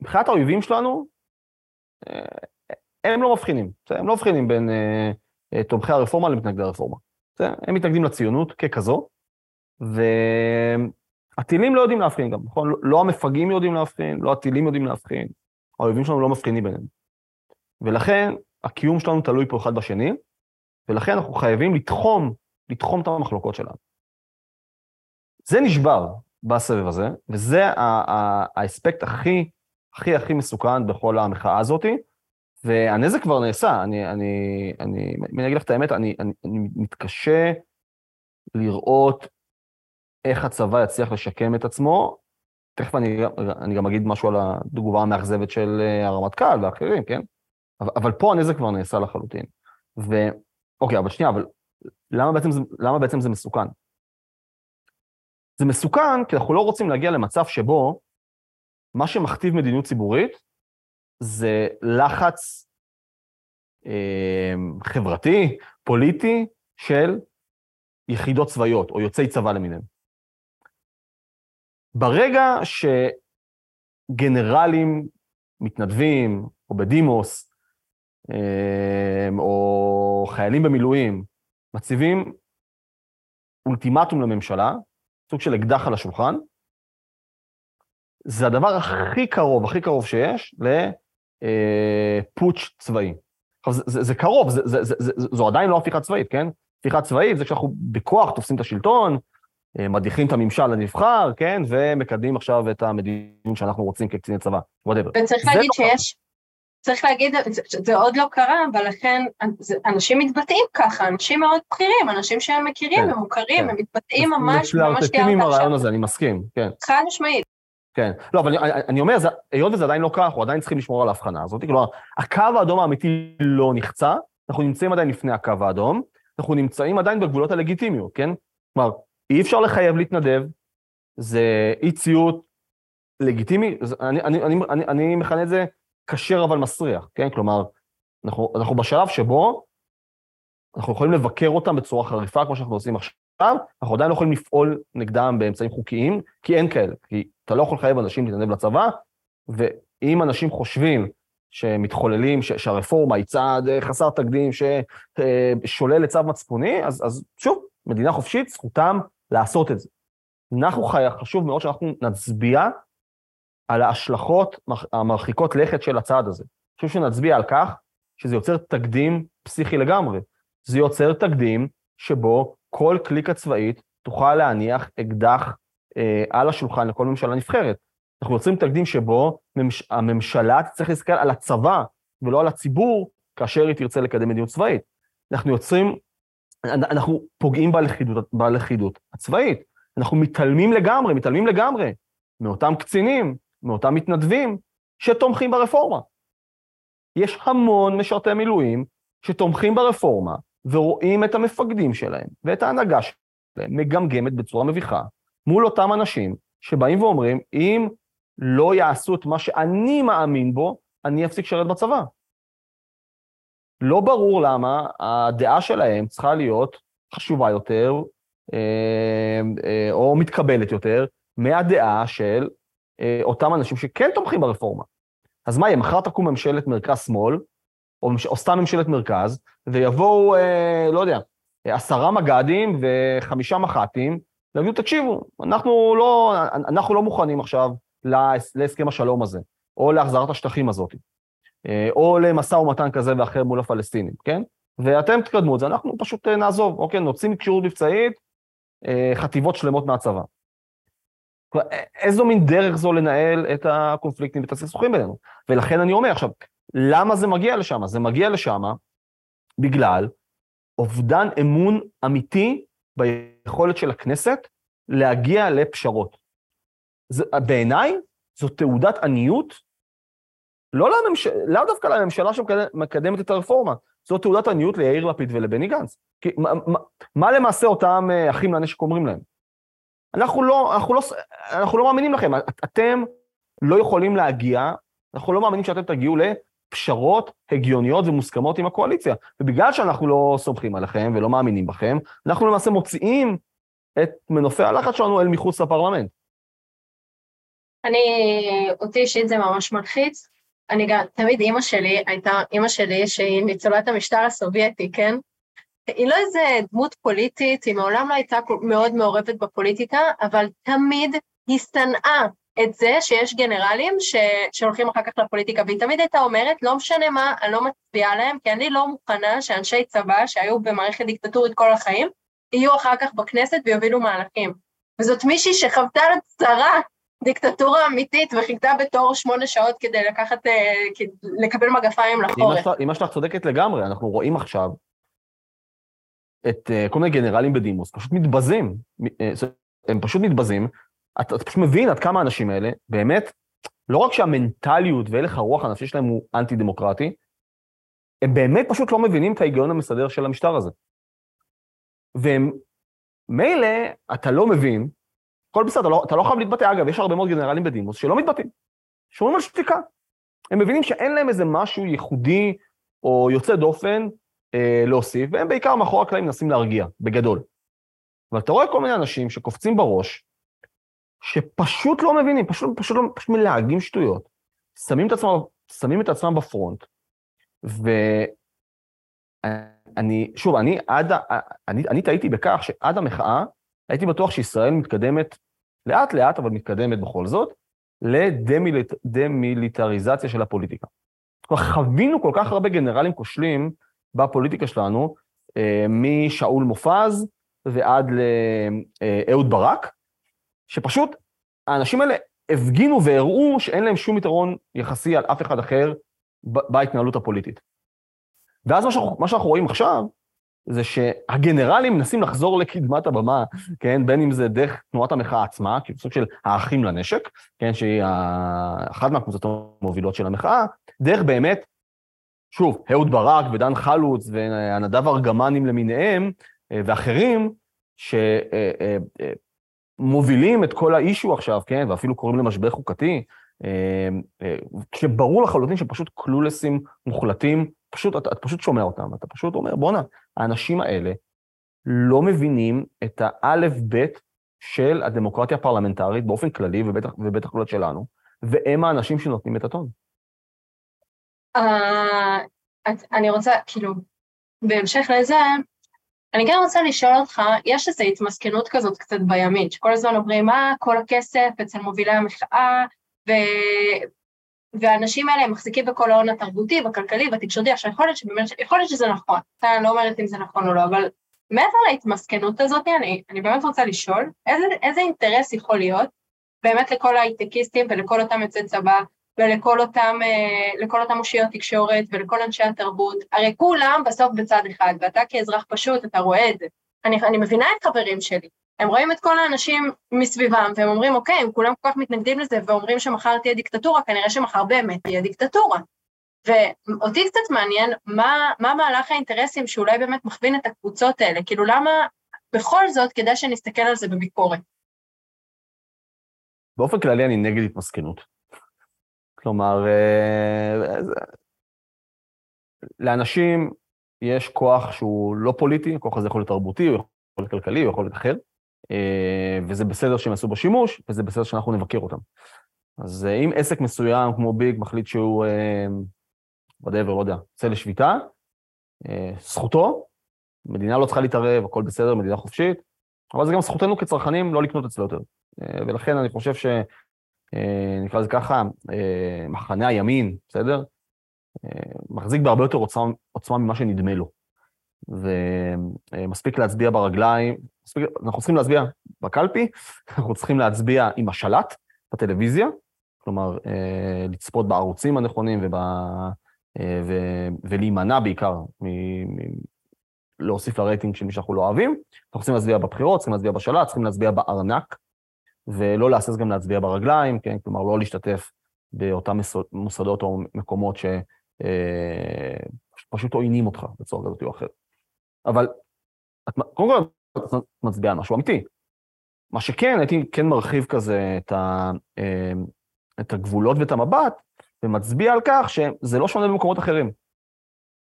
מבחינת האויבים שלנו, אה, הם לא מבחינים, הם לא מבחינים בין אה, תומכי הרפורמה למתנגדי הרפורמה. הם מתנגדים לציונות ככזו, והטילים לא יודעים להבחין גם, נכון? לא המפגעים יודעים להבחין, לא הטילים יודעים להבחין, האויבים שלנו לא מבחינים ביניהם. ולכן הקיום שלנו תלוי פה אחד בשני, ולכן אנחנו חייבים לתחום, לתחום את המחלוקות שלנו. זה נשבר בסבב הזה, וזה האספקט הכי, הכי הכי מסוכן בכל המחאה הזאתי, והנזק כבר נעשה, אני, אני, אני, אני אגיד לך את האמת, אני, אני, אני מתקשה לראות איך הצבא יצליח לשקם את עצמו. תכף אני, אני גם אגיד משהו על התגובה המאכזבת של אה, הרמטכ"ל ואחרים, כן? אבל, אבל פה הנזק כבר נעשה לחלוטין. ואוקיי, אבל שנייה, אבל למה בעצם, זה, למה בעצם זה מסוכן? זה מסוכן כי אנחנו לא רוצים להגיע למצב שבו מה שמכתיב מדיניות ציבורית זה לחץ אה, חברתי, פוליטי, של יחידות צבאיות, או יוצאי צבא למיניהם. ברגע שגנרלים מתנדבים, או בדימוס, או חיילים במילואים, מציבים אולטימטום לממשלה, סוג של אקדח על השולחן, זה הדבר הכי קרוב, הכי קרוב שיש לפוטש אה, צבאי. עכשיו, זה, זה, זה קרוב, זה, זה, זה, זה, זו עדיין לא הפיכה צבאית, כן? הפיכה צבאית זה כשאנחנו בכוח תופסים את השלטון, אה, מדיחים את הממשל הנבחר, כן? ומקדמים עכשיו את המדיניות שאנחנו רוצים כקציני צבא, וואטאבר. וצריך להגיד לא שיש, צריך להגיד, זה, זה עוד לא קרה, אבל לכן אנשים מתבטאים ככה, אנשים מאוד בכירים, אנשים שהם מכירים, כן, הם מוכרים, כן. הם מתבטאים ממש, ממש תיארת. עם הרעיון הזה, אני מסכים, כן. חד משמעית. כן, לא, אבל אני, אני אומר, היות וזה עדיין לא קרה, אנחנו עדיין צריכים לשמור על ההבחנה הזאת, כלומר, הקו האדום האמיתי לא נחצה, אנחנו נמצאים עדיין לפני הקו האדום, אנחנו נמצאים עדיין בגבולות הלגיטימיות, כן? כלומר, אי אפשר לחייב להתנדב, זה אי ציות לגיטימי, אני, אני, אני, אני, אני מכנה את זה כשר אבל מסריח, כן? כלומר, אנחנו, אנחנו בשלב שבו אנחנו יכולים לבקר אותם בצורה חריפה, כמו שאנחנו עושים עכשיו, אנחנו עדיין לא יכולים לפעול נגדם באמצעים חוקיים, כי אין כאלה, כי אתה לא יכול לחייב אנשים להתנדב לצבא, ואם אנשים חושבים שמתחוללים, ש, שהרפורמה היא צעד אה, חסר תקדים ששולל לצו מצפוני, אז, אז שוב, מדינה חופשית, זכותם לעשות את זה. אנחנו חי, חשוב מאוד שאנחנו נצביע על ההשלכות המרחיקות לכת של הצעד הזה. חשוב שנצביע על כך שזה יוצר תקדים פסיכי לגמרי. זה יוצר תקדים שבו כל קליקה צבאית תוכל להניח אקדח אה, על השולחן לכל ממשלה נבחרת. אנחנו יוצרים תקדים שבו ממש, הממשלה תצטרך להסתכל על הצבא ולא על הציבור כאשר היא תרצה לקדם מדיניות צבאית. אנחנו יוצרים, אנחנו פוגעים בלכידות, בלכידות הצבאית. אנחנו מתעלמים לגמרי, מתעלמים לגמרי מאותם קצינים, מאותם מתנדבים שתומכים ברפורמה. יש המון משרתי מילואים שתומכים ברפורמה ורואים את המפקדים שלהם ואת ההנהגה שלהם מגמגמת בצורה מביכה מול אותם אנשים שבאים ואומרים, אם לא יעשו את מה שאני מאמין בו, אני אפסיק לשרת בצבא. לא ברור למה הדעה שלהם צריכה להיות חשובה יותר, אה, אה, או מתקבלת יותר, מהדעה של אותם אנשים שכן תומכים ברפורמה. אז מה יהיה, מחר תקום ממשלת מרכז-שמאל, או, או סתם ממשלת מרכז, ויבואו, לא יודע, עשרה מג"דים וחמישה מח"טים, ויגידו, תקשיבו, אנחנו לא, אנחנו לא מוכנים עכשיו להסכם השלום הזה, או להחזרת השטחים הזאת, או למשא ומתן כזה ואחר מול הפלסטינים, כן? ואתם תקדמו את זה, אנחנו פשוט נעזוב, אוקיי? נוציא מכשירות מבצעית חטיבות שלמות מהצבא. איזו מין דרך זו לנהל את הקונפליקטים ואת הסכסוכים בינינו? ולכן אני אומר עכשיו, למה זה מגיע לשם? זה מגיע לשם בגלל אובדן אמון אמיתי ביכולת של הכנסת להגיע לפשרות. בעיניי זו תעודת עניות, לא, לממש... לא דווקא לממשלה שמקדמת את הרפורמה, זו תעודת עניות ליאיר לפיד ולבני גנץ. כי, מה, מה, מה למעשה אותם אה, אחים לנשק אומרים להם? אנחנו לא, אנחנו לא, אנחנו לא מאמינים לכם, אתם לא יכולים להגיע, אנחנו לא מאמינים שאתם תגיעו לפשרות הגיוניות ומוסכמות עם הקואליציה. ובגלל שאנחנו לא סומכים עליכם ולא מאמינים בכם, אנחנו למעשה מוציאים את מנופי הלחץ שלנו אל מחוץ לפרלמנט. אני, אותי אישית זה ממש מלחיץ. אני גם, תמיד אימא שלי הייתה, אימא שלי שהיא ניצולת המשטר הסובייטי, כן? היא לא איזה דמות פוליטית, היא מעולם לא הייתה מאוד מעורבת בפוליטיקה, אבל תמיד היא שנאה את זה שיש גנרלים ש... שהולכים אחר כך לפוליטיקה, והיא תמיד הייתה אומרת, לא משנה מה, אני לא מצביעה להם, כי אני לא מוכנה שאנשי צבא שהיו במערכת דיקטטורית כל החיים, יהיו אחר כך בכנסת ויובילו מהלכים. וזאת מישהי שחוותה על צרה דיקטטורה אמיתית וחיכתה בתור שמונה שעות כדי לקחת, אה, לקבל מגפיים לחורף. אמא שלך צודקת לגמרי, אנחנו רואים עכשיו את אה, כל מיני גנרלים בדימוס, פשוט מתבזים, אה, הם פשוט מתבזים, אתה, אתה פשוט מבין עד כמה האנשים האלה, באמת, לא רק שהמנטליות והלך הרוח הנפשי שלהם הוא אנטי-דמוקרטי, הם באמת פשוט לא מבינים את ההיגיון המסדר של המשטר הזה. והם, מילא, אתה לא מבין, הכל בסדר, אתה לא, אתה לא חייב להתבטא. אגב, יש הרבה מאוד גנרלים בדימוס שלא מתבטאים, שומרים על שתיקה. הם מבינים שאין להם איזה משהו ייחודי או יוצא דופן אה, להוסיף, והם בעיקר מאחורי הקלעים מנסים להרגיע, בגדול. אבל אתה רואה כל מיני אנשים שקופצים בראש, שפשוט לא מבינים, פשוט, פשוט, לא, פשוט מלהגים שטויות, שמים את עצמם, שמים את עצמם בפרונט, ואני, שוב, אני עד, אני, אני טעיתי בכך שעד המחאה, הייתי בטוח שישראל מתקדמת, לאט לאט, אבל מתקדמת בכל זאת, לדמיליטריזציה של הפוליטיקה. כלומר, חווינו כל כך הרבה גנרלים כושלים בפוליטיקה שלנו, אה, משאול מופז ועד לאהוד ברק, שפשוט האנשים האלה הפגינו והראו שאין להם שום יתרון יחסי על אף אחד אחר בהתנהלות הפוליטית. ואז מה שאנחנו, מה שאנחנו רואים עכשיו, זה שהגנרלים מנסים לחזור לקדמת הבמה, כן, בין אם זה דרך תנועת המחאה עצמה, כאילו סוג של האחים לנשק, כן, שהיא אחת מהקבוצות המובילות של המחאה, דרך באמת, שוב, אהוד ברק ודן חלוץ והנדב ארגמנים למיניהם, אה, ואחרים, ש... אה, אה, את כל האישו עכשיו, כן, ואפילו קוראים למשבר חוקתי, כשברור לחלוטין שפשוט קלולסים מוחלטים, פשוט, אתה, אתה פשוט שומע אותם, אתה פשוט אומר, בואנה, האנשים האלה לא מבינים את האלף-בית של הדמוקרטיה הפרלמנטרית באופן כללי, ובטח, ובטח לא שלנו, והם האנשים שנותנים את הטון. Uh, אני רוצה, כאילו, בהמשך לזה, אני גם רוצה לשאול אותך, יש איזו התמסכנות כזאת קצת בימין, שכל הזמן אומרים, מה, כל הכסף אצל מובילי המחאה, ו... והאנשים האלה הם מחזיקים בכל ההון התרבותי, בכלכלי, בתקשורתי, עכשיו יכול להיות, שבאמת, יכול להיות שזה נכון, אני לא אומרת אם זה נכון או לא, אבל מעבר להתמסכנות הזאת, אני, אני באמת רוצה לשאול, איזה, איזה אינטרס יכול להיות באמת לכל ההייטקיסטים ולכל אותם יוצאי צבא ולכל אותם, אה, לכל אותם אושיות תקשורת ולכל אנשי התרבות, הרי כולם בסוף בצד אחד, ואתה כאזרח פשוט, אתה רואה את זה. אני, אני מבינה את חברים שלי, הם רואים את כל האנשים מסביבם, והם אומרים, אוקיי, הם כולם כל כך מתנגדים לזה, ואומרים שמחר תהיה דיקטטורה, כנראה שמחר באמת תהיה דיקטטורה. ואותי קצת מעניין, מה, מה מהלך האינטרסים שאולי באמת מכווין את הקבוצות האלה? כאילו, למה בכל זאת כדאי שנסתכל על זה בביקורת? באופן כללי אני נגד התמסכנות. כלומר, אה, לאנשים יש כוח שהוא לא פוליטי, הכוח הזה יכול להיות תרבותי, הוא יכול להיות כלכלי, הוא יכול להיות אחר, אה, וזה בסדר שהם יעשו בו שימוש, וזה בסדר שאנחנו נבקר אותם. אז אה, אם עסק מסוים כמו ביג מחליט שהוא, whatever, לא יודע, יוצא לשביתה, זכותו, מדינה לא צריכה להתערב, הכל בסדר, מדינה חופשית, אבל זה גם זכותנו כצרכנים לא לקנות אצלו יותר. ולכן אני חושב ש... נקרא לזה ככה, אה, מחנה הימין, בסדר? אה, מחזיק בהרבה יותר עוצמה, עוצמה ממה שנדמה לו. ומספיק להצביע ברגליים, מספיק, אנחנו צריכים להצביע בקלפי, אנחנו צריכים להצביע עם השלט בטלוויזיה, כלומר, לצפות בערוצים הנכונים וב, ו, ולהימנע בעיקר מ, מ, להוסיף לרייטינג של מי שאנחנו לא אוהבים. אנחנו צריכים להצביע בבחירות, צריכים להצביע בשלט, צריכים להצביע בארנק, ולא להסס גם להצביע ברגליים, כן? כלומר, לא להשתתף באותם מוסדות או מקומות שפשוט אה, עוינים אותך בצורה כזאת או אחרת. אבל את, קודם כל, את מצביעה על משהו אמיתי. מה שכן, הייתי כן מרחיב כזה את, ה, אה, את הגבולות ואת המבט, ומצביע על כך שזה לא שונה במקומות אחרים.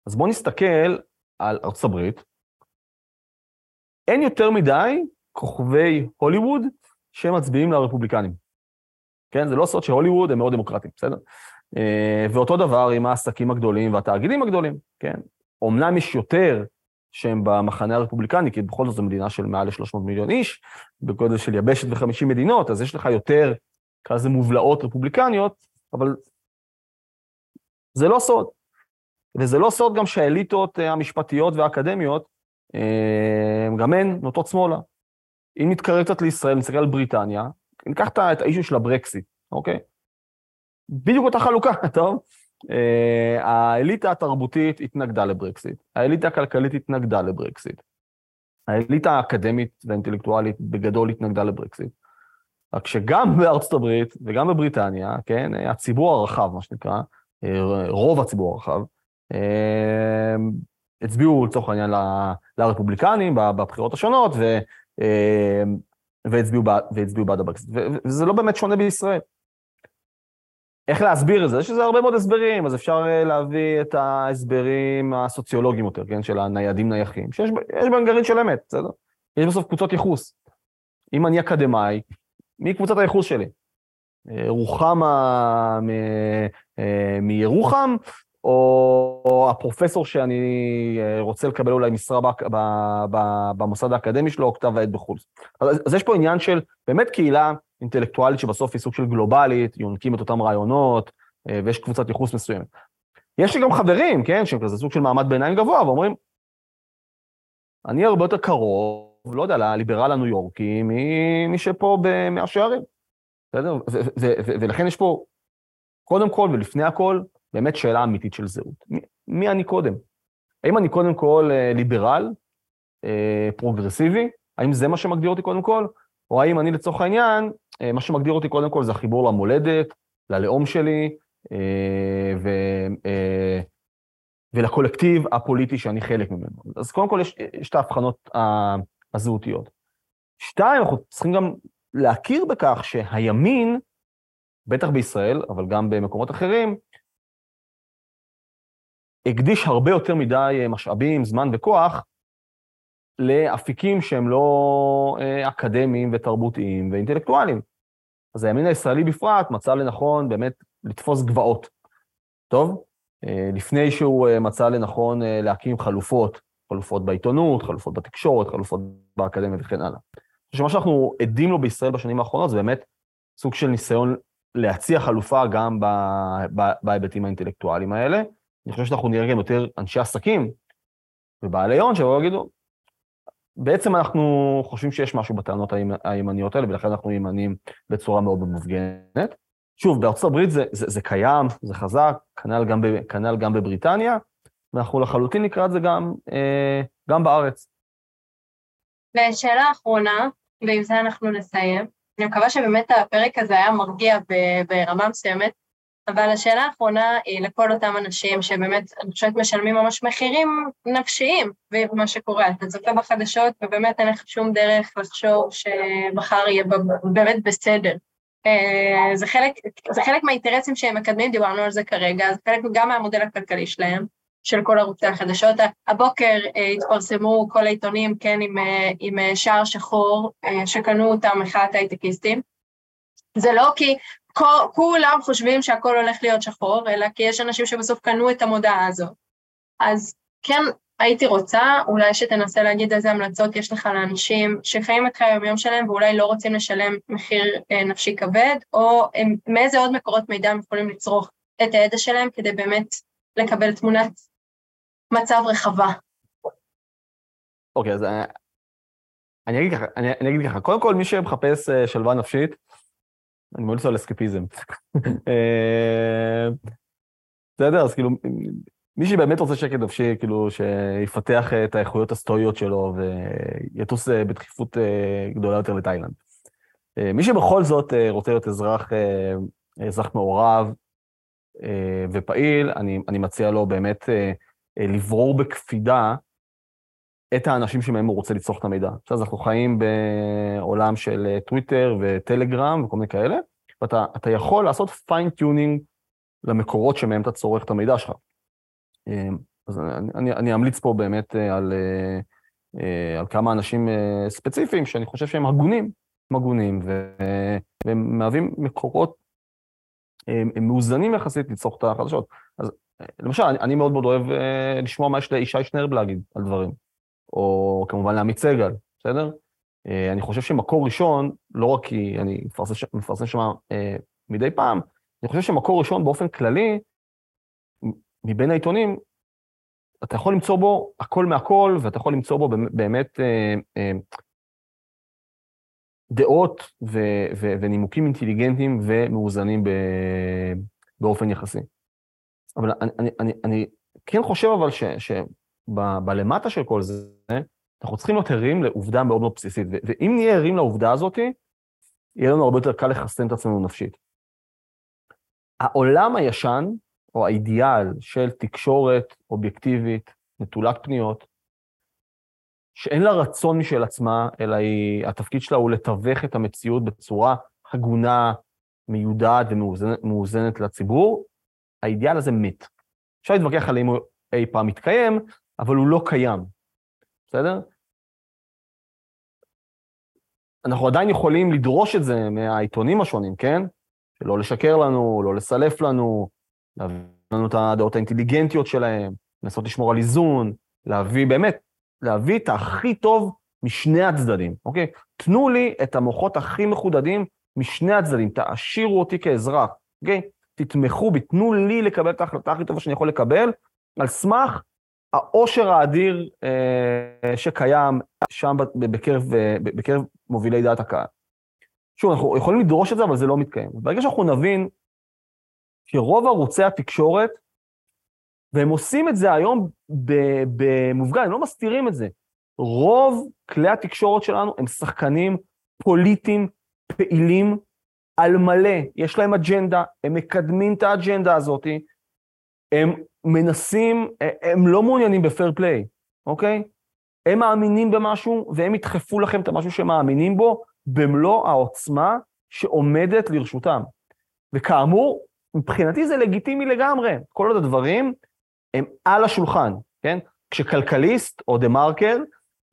אז בואו נסתכל על ארצות הברית. אין יותר מדי כוכבי הוליווד שמצביעים לרפובליקנים. כן? זה לא סוד שהוליווד הם מאוד דמוקרטיים, בסדר? אה, ואותו דבר עם העסקים הגדולים והתאגידים הגדולים, כן? אמנם יש יותר שהם במחנה הרפובליקני, כי בכל זאת זו מדינה של מעל ל-300 מיליון איש, בגודל של יבשת ו-50 מדינות, אז יש לך יותר, לזה מובלעות רפובליקניות, אבל זה לא סוד. וזה לא סוד גם שהאליטות אה, המשפטיות והאקדמיות, אה, גם הן נוטות שמאלה. אם נתקרב קצת לישראל, נסתכל על בריטניה, ניקח את האישו של הברקסיט, אוקיי? בדיוק אותה חלוקה, טוב? Uh, האליטה התרבותית התנגדה לברקסיט, האליטה הכלכלית התנגדה לברקסיט, האליטה האקדמית והאינטלקטואלית בגדול התנגדה לברקסיט. רק שגם בארצות הברית וגם בבריטניה, כן, הציבור הרחב, מה שנקרא, אה, רוב הציבור הרחב, אה, הצביעו לצורך העניין לרפובליקנים בבחירות השונות, והצביעו, והצביעו בעד הברקסיט. וזה לא באמת שונה בישראל. איך להסביר את זה? יש לזה הרבה מאוד הסברים, אז אפשר אה, להביא את ההסברים הסוציולוגיים יותר, כן, של הניידים נייחים, שיש בהם גרעין של אמת, בסדר? יש בסוף קבוצות ייחוס. אם אני אקדמאי, מי קבוצת הייחוס שלי? אה, רוחמה אה, מירוחם, או הפרופסור שאני רוצה לקבל אולי משרה במוסד האקדמי שלו, או כתב העת בחו"ל. אז יש פה עניין של באמת קהילה אינטלקטואלית שבסוף היא סוג של גלובלית, יונקים את אותם רעיונות, אה, ויש קבוצת ייחוס מסוימת. יש לי גם חברים, כן, שהם כזה סוג של מעמד ביניים גבוה, ואומרים, אני הרבה יותר קרוב, לא יודע, לליברל הניו יורקי, ממי שפה במאה שערים, בסדר? ולכן יש פה, קודם כל ולפני הכל, באמת שאלה אמיתית של זהות. מי, מי אני קודם? האם אני קודם כל אה, ליברל, אה, פרוגרסיבי? האם זה מה שמגדיר אותי קודם כל? או האם אני לצורך העניין, אה, מה שמגדיר אותי קודם כל זה החיבור למולדת, ללאום שלי, ו, ולקולקטיב הפוליטי שאני חלק ממנו. אז קודם כל יש, יש את ההבחנות הזהותיות. שתיים, אנחנו צריכים גם להכיר בכך שהימין, בטח בישראל, אבל גם במקומות אחרים, הקדיש הרבה יותר מדי משאבים, זמן וכוח לאפיקים שהם לא אה, אקדמיים ותרבותיים ואינטלקטואליים. אז הימין הישראלי בפרט מצא לנכון באמת לתפוס גבעות. טוב? אה, לפני שהוא אה, מצא לנכון להקים חלופות, חלופות בעיתונות, חלופות בתקשורת, חלופות באקדמיה וכן הלאה. שמה שאנחנו עדים לו בישראל בשנים האחרונות זה באמת סוג של ניסיון להציע חלופה גם בהיבטים האינטלקטואליים האלה. אני חושב שאנחנו נראה גם יותר אנשי עסקים ובעלי הון שיבואו ויגידו, בעצם אנחנו חושבים שיש משהו בטענות הימניות האלה, ולכן אנחנו ימנים בצורה מאוד מופגנת. שוב, בארצות הברית זה, זה, זה קיים, זה חזק, כנ"ל גם, כנ"ל גם בבריטניה, ואנחנו לחלוטין נקרא את זה גם, אה, גם בארץ. ושאלה אחרונה, ועם זה אנחנו נסיים. אני מקווה שבאמת הפרק הזה היה מרגיע ברמה מסוימת. אבל השאלה האחרונה היא לכל אותם אנשים שבאמת, אני חושבת, משלמים ממש מחירים נפשיים במה שקורה. אתה צופה בחדשות ובאמת אין לך שום דרך לחשוב שמחר יהיה באמת בסדר. אה, זה חלק, זה חלק מהאינטרסים שהם מקדמים, דיברנו על זה כרגע, זה חלק גם מהמודל הכלכלי שלהם, של כל ערוצי החדשות. הבוקר אה, התפרסמו כל העיתונים, כן, עם, אה, עם שער שחור, שקנו אותם מחאת הייטקיסטים. זה לא כי כולם חושבים שהכל הולך להיות שחור, אלא כי יש אנשים שבסוף קנו את המודעה הזאת. אז כן, הייתי רוצה, אולי שתנסה להגיד איזה המלצות יש לך לאנשים שחיים את חיי היום שלהם ואולי לא רוצים לשלם מחיר אה, נפשי כבד, או הם, מאיזה עוד מקורות מידע הם יכולים לצרוך את הידע שלהם כדי באמת לקבל תמונת מצב רחבה. אוקיי, okay, אז אני, אה, אני אגיד ככה, אני, אני אגיד ככה, קודם כל מי שמחפש אה, שלווה נפשית, אני ממליץ על אסקפיזם. אה, בסדר, אז כאילו, מי שבאמת רוצה שקט נפשי, כאילו, שיפתח את האיכויות הסטואיות שלו ויטוס אה, בדחיפות אה, גדולה יותר לתאילנד. מי שבכל זאת רוצה להיות אזרח, אזרח מעורב ופעיל, אני, אני מציע לו באמת לברור בקפידה את האנשים שמהם הוא רוצה לצרוך את המידע. עכשיו, אנחנו חיים בעולם של אה, טוויטר וטלגרם וכל מיני כאלה, ואתה יכול לעשות fine-tuning למקורות שמהם אתה צורך את המידע שלך. אמ, אז אני, אני, אני אמליץ פה באמת אה, על, אה, על כמה אנשים ספציפיים שאני חושב שהם הגונים, הם הגונים, והם מהווים מקורות הם, הם מאוזנים יחסית לצרוך את החדשות. אז למשל, אני, אני מאוד מאוד אוהב לשמוע מה יש לישי שנרב להגיד על דברים, או כמובן לעמית סגל, בסדר? אה, אני חושב שמקור ראשון, לא רק כי אני מפרסם, שם אה, מדי פעם, אני חושב שמקור ראשון באופן כללי, מבין העיתונים, אתה יכול למצוא בו הכל מהכל, ואתה יכול למצוא בו באמת אה, דעות ו, ו, ונימוקים אינטליגנטיים ומאוזנים ב, באופן יחסי. אבל אני, אני, אני, אני כן חושב אבל שבלמטה של כל זה, אנחנו צריכים להיות ערים לעובדה מאוד מאוד בסיסית, ואם נהיה ערים לעובדה הזאת, יהיה לנו הרבה יותר קל לחסן את עצמנו נפשית. העולם הישן, או האידיאל של תקשורת אובייקטיבית, נטולת פניות, שאין לה רצון משל עצמה, אלא היא, התפקיד שלה הוא לתווך את המציאות בצורה הגונה, מיודעת ומאוזנת לציבור, האידיאל הזה מת. אפשר להתווכח על אם הוא אי פעם מתקיים, אבל הוא לא קיים, בסדר? אנחנו עדיין יכולים לדרוש את זה מהעיתונים השונים, כן? שלא לשקר לנו, לא לסלף לנו, להביא לנו את הדעות האינטליגנטיות שלהם, לנסות לשמור על איזון, להביא באמת, להביא את הכי טוב משני הצדדים, אוקיי? תנו לי את המוחות הכי מחודדים משני הצדדים, תעשירו אותי כאזרח, אוקיי? תתמכו בי, תנו לי לקבל את ההחלטה הכי טובה שאני יכול לקבל, על סמך העושר האדיר אה, שקיים שם בקרב, אה, בקרב מובילי דעת הקהל. שוב, אנחנו יכולים לדרוש את זה, אבל זה לא מתקיים. ברגע שאנחנו נבין שרוב ערוצי התקשורת, והם עושים את זה היום במופגן, הם לא מסתירים את זה. רוב כלי התקשורת שלנו הם שחקנים פוליטיים פעילים על מלא, יש להם אג'נדה, הם מקדמים את האג'נדה הזאת, הם מנסים, הם לא מעוניינים בפייר פליי, אוקיי? הם מאמינים במשהו והם ידחפו לכם את המשהו שהם מאמינים בו במלוא העוצמה שעומדת לרשותם. וכאמור, מבחינתי זה לגיטימי לגמרי. כל עוד הדברים הם על השולחן, כן? כשכלכליסט או דה מרקר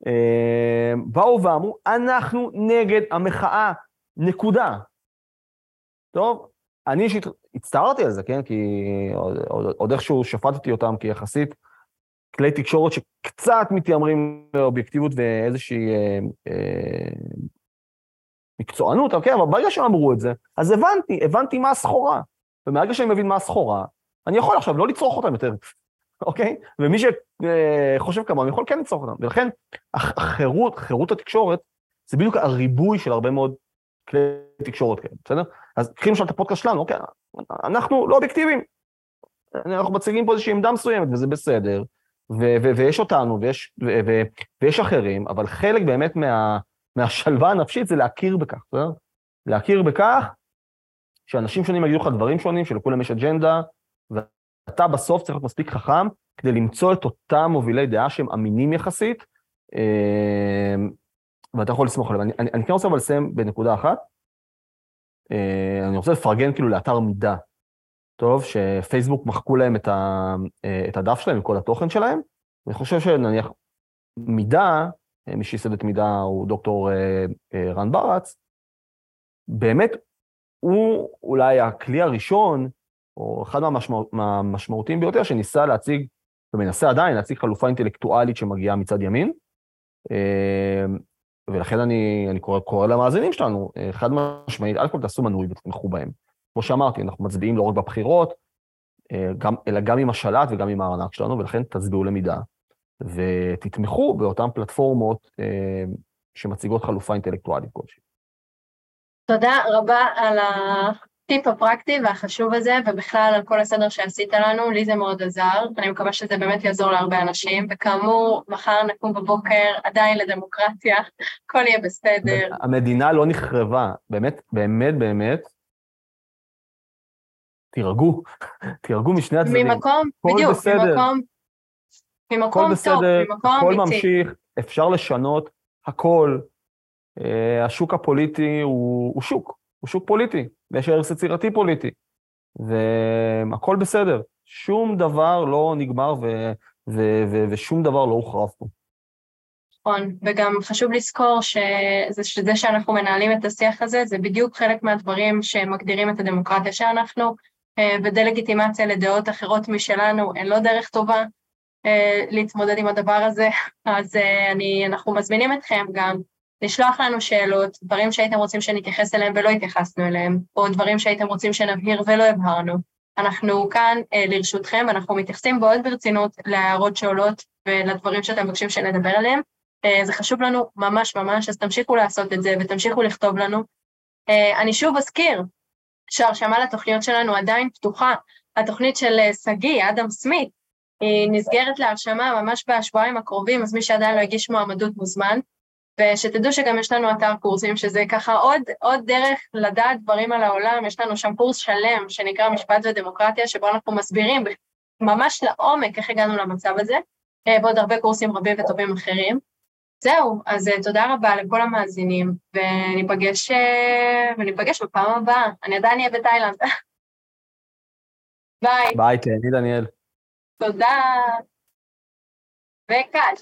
אה, באו ואמרו, אנחנו נגד המחאה, נקודה. טוב, אני אישית הצטערתי על זה, כן? כי עוד, עוד, עוד איכשהו שפטתי אותם כיחסית כלי תקשורת שקצת מתיימרים לאובייקטיביות ואיזושהי אה, אה, מקצוענות, אוקיי? אבל ברגע שהם אמרו את זה, אז הבנתי, הבנתי מה הסחורה. ומהרגע שאני מבין מה הסחורה, אני יכול עכשיו לא לצרוך אותם יותר, אוקיי? ומי שחושב כמוהם יכול כן לצרוך אותם. ולכן החירות, חירות התקשורת, זה בדיוק הריבוי של הרבה מאוד כלי תקשורת כאלה, בסדר? אז קחי למשל את הפודקאסט שלנו, אוקיי, אנחנו לא אובייקטיביים. אנחנו מציגים פה איזושהי עמדה מסוימת, וזה בסדר, ו- ו- ויש אותנו, ויש, ו- ו- ויש אחרים, אבל חלק באמת מה- מהשלווה הנפשית זה להכיר בכך, בסדר? להכיר בכך שאנשים שונים יגידו לך דברים שונים, שלכולם יש אג'נדה, ואתה בסוף צריך להיות מספיק חכם כדי למצוא את אותם מובילי דעה שהם אמינים יחסית, אה, ואתה יכול לסמוך עליהם. אני, אני, אני כן רוצה אבל לסיים בנקודה אחת. אה, אני רוצה לפרגן כאילו לאתר מידע. טוב, שפייסבוק מחקו להם את, ה, אה, את הדף שלהם עם כל התוכן שלהם. אני חושב שנניח מידע, אה, מי שייסד את מידע הוא דוקטור רן ברץ, באמת הוא אולי הכלי הראשון, או אחד מהמשמעות, מהמשמעותיים ביותר, שניסה להציג, ומנסה עדיין להציג חלופה אינטלקטואלית שמגיעה מצד ימין. ולכן אני, אני קורא, קורא למאזינים שלנו, אה, חד משמעית, א' כל תעשו מנוי ותתמכו בהם. כמו שאמרתי, אנחנו מצביעים לא רק בבחירות, אה, גם, אלא גם עם השלט וגם עם הארנק שלנו, ולכן תצביעו למידה, ותתמכו באותן פלטפורמות אה, שמציגות חלופה אינטלקטואלית כלשהי. תודה רבה על הטיפ הפרקטי והחשוב הזה, ובכלל על כל הסדר שעשית לנו, לי זה מאוד עזר, אני מקווה שזה באמת יעזור להרבה אנשים, וכאמור, מחר נקום בבוקר עדיין לדמוקרטיה, הכל יהיה בסדר. המדינה לא נחרבה, באמת, באמת, באמת, תירגעו, תירגעו משני הצדדים. ממקום, בדיוק, בסדר. ממקום, ממקום בסדר, טוב, ממקום אמיתי. הכל ממשיך, אפשר לשנות הכל. Uh, השוק הפוליטי הוא, הוא שוק, הוא שוק פוליטי, ויש ערך יצירתי פוליטי, והכל בסדר. שום דבר לא נגמר ו, ו, ו, ושום דבר לא הוחרב פה. נכון, וגם חשוב לזכור שזה, שזה שאנחנו מנהלים את השיח הזה, זה בדיוק חלק מהדברים שמגדירים את הדמוקרטיה שאנחנו, ודה-לגיטימציה לדעות אחרות משלנו, אין לו דרך טובה להתמודד עם הדבר הזה, אז אני, אנחנו מזמינים אתכם גם לשלוח לנו שאלות, דברים שהייתם רוצים שנתייחס אליהם ולא התייחסנו אליהם, או דברים שהייתם רוצים שנבהיר ולא הבהרנו. אנחנו כאן אה, לרשותכם, אנחנו מתייחסים מאוד ברצינות להערות שעולות ולדברים שאתם מבקשים שנדבר עליהם. אה, זה חשוב לנו ממש ממש, אז תמשיכו לעשות את זה ותמשיכו לכתוב לנו. אה, אני שוב אזכיר שההרשמה לתוכניות שלנו עדיין פתוחה. התוכנית של אה, שגיא, אדם סמית, היא נסגרת להרשמה ממש בשבועיים הקרובים, אז מי שעדיין לא הגיש מועמדות מוזמן. ושתדעו שגם יש לנו אתר קורסים, שזה ככה עוד, עוד דרך לדעת דברים על העולם, יש לנו שם קורס שלם שנקרא משפט ודמוקרטיה, שבו אנחנו מסבירים ממש לעומק איך הגענו למצב הזה, אה, ועוד הרבה קורסים רבים וטובים אחרים. זהו, אז אה, תודה רבה לכל המאזינים, וניפגש, אה, וניפגש בפעם הבאה. אני עדיין אהיה בתאילנד. ביי. ביי, תהני דניאל. תודה. וקאט.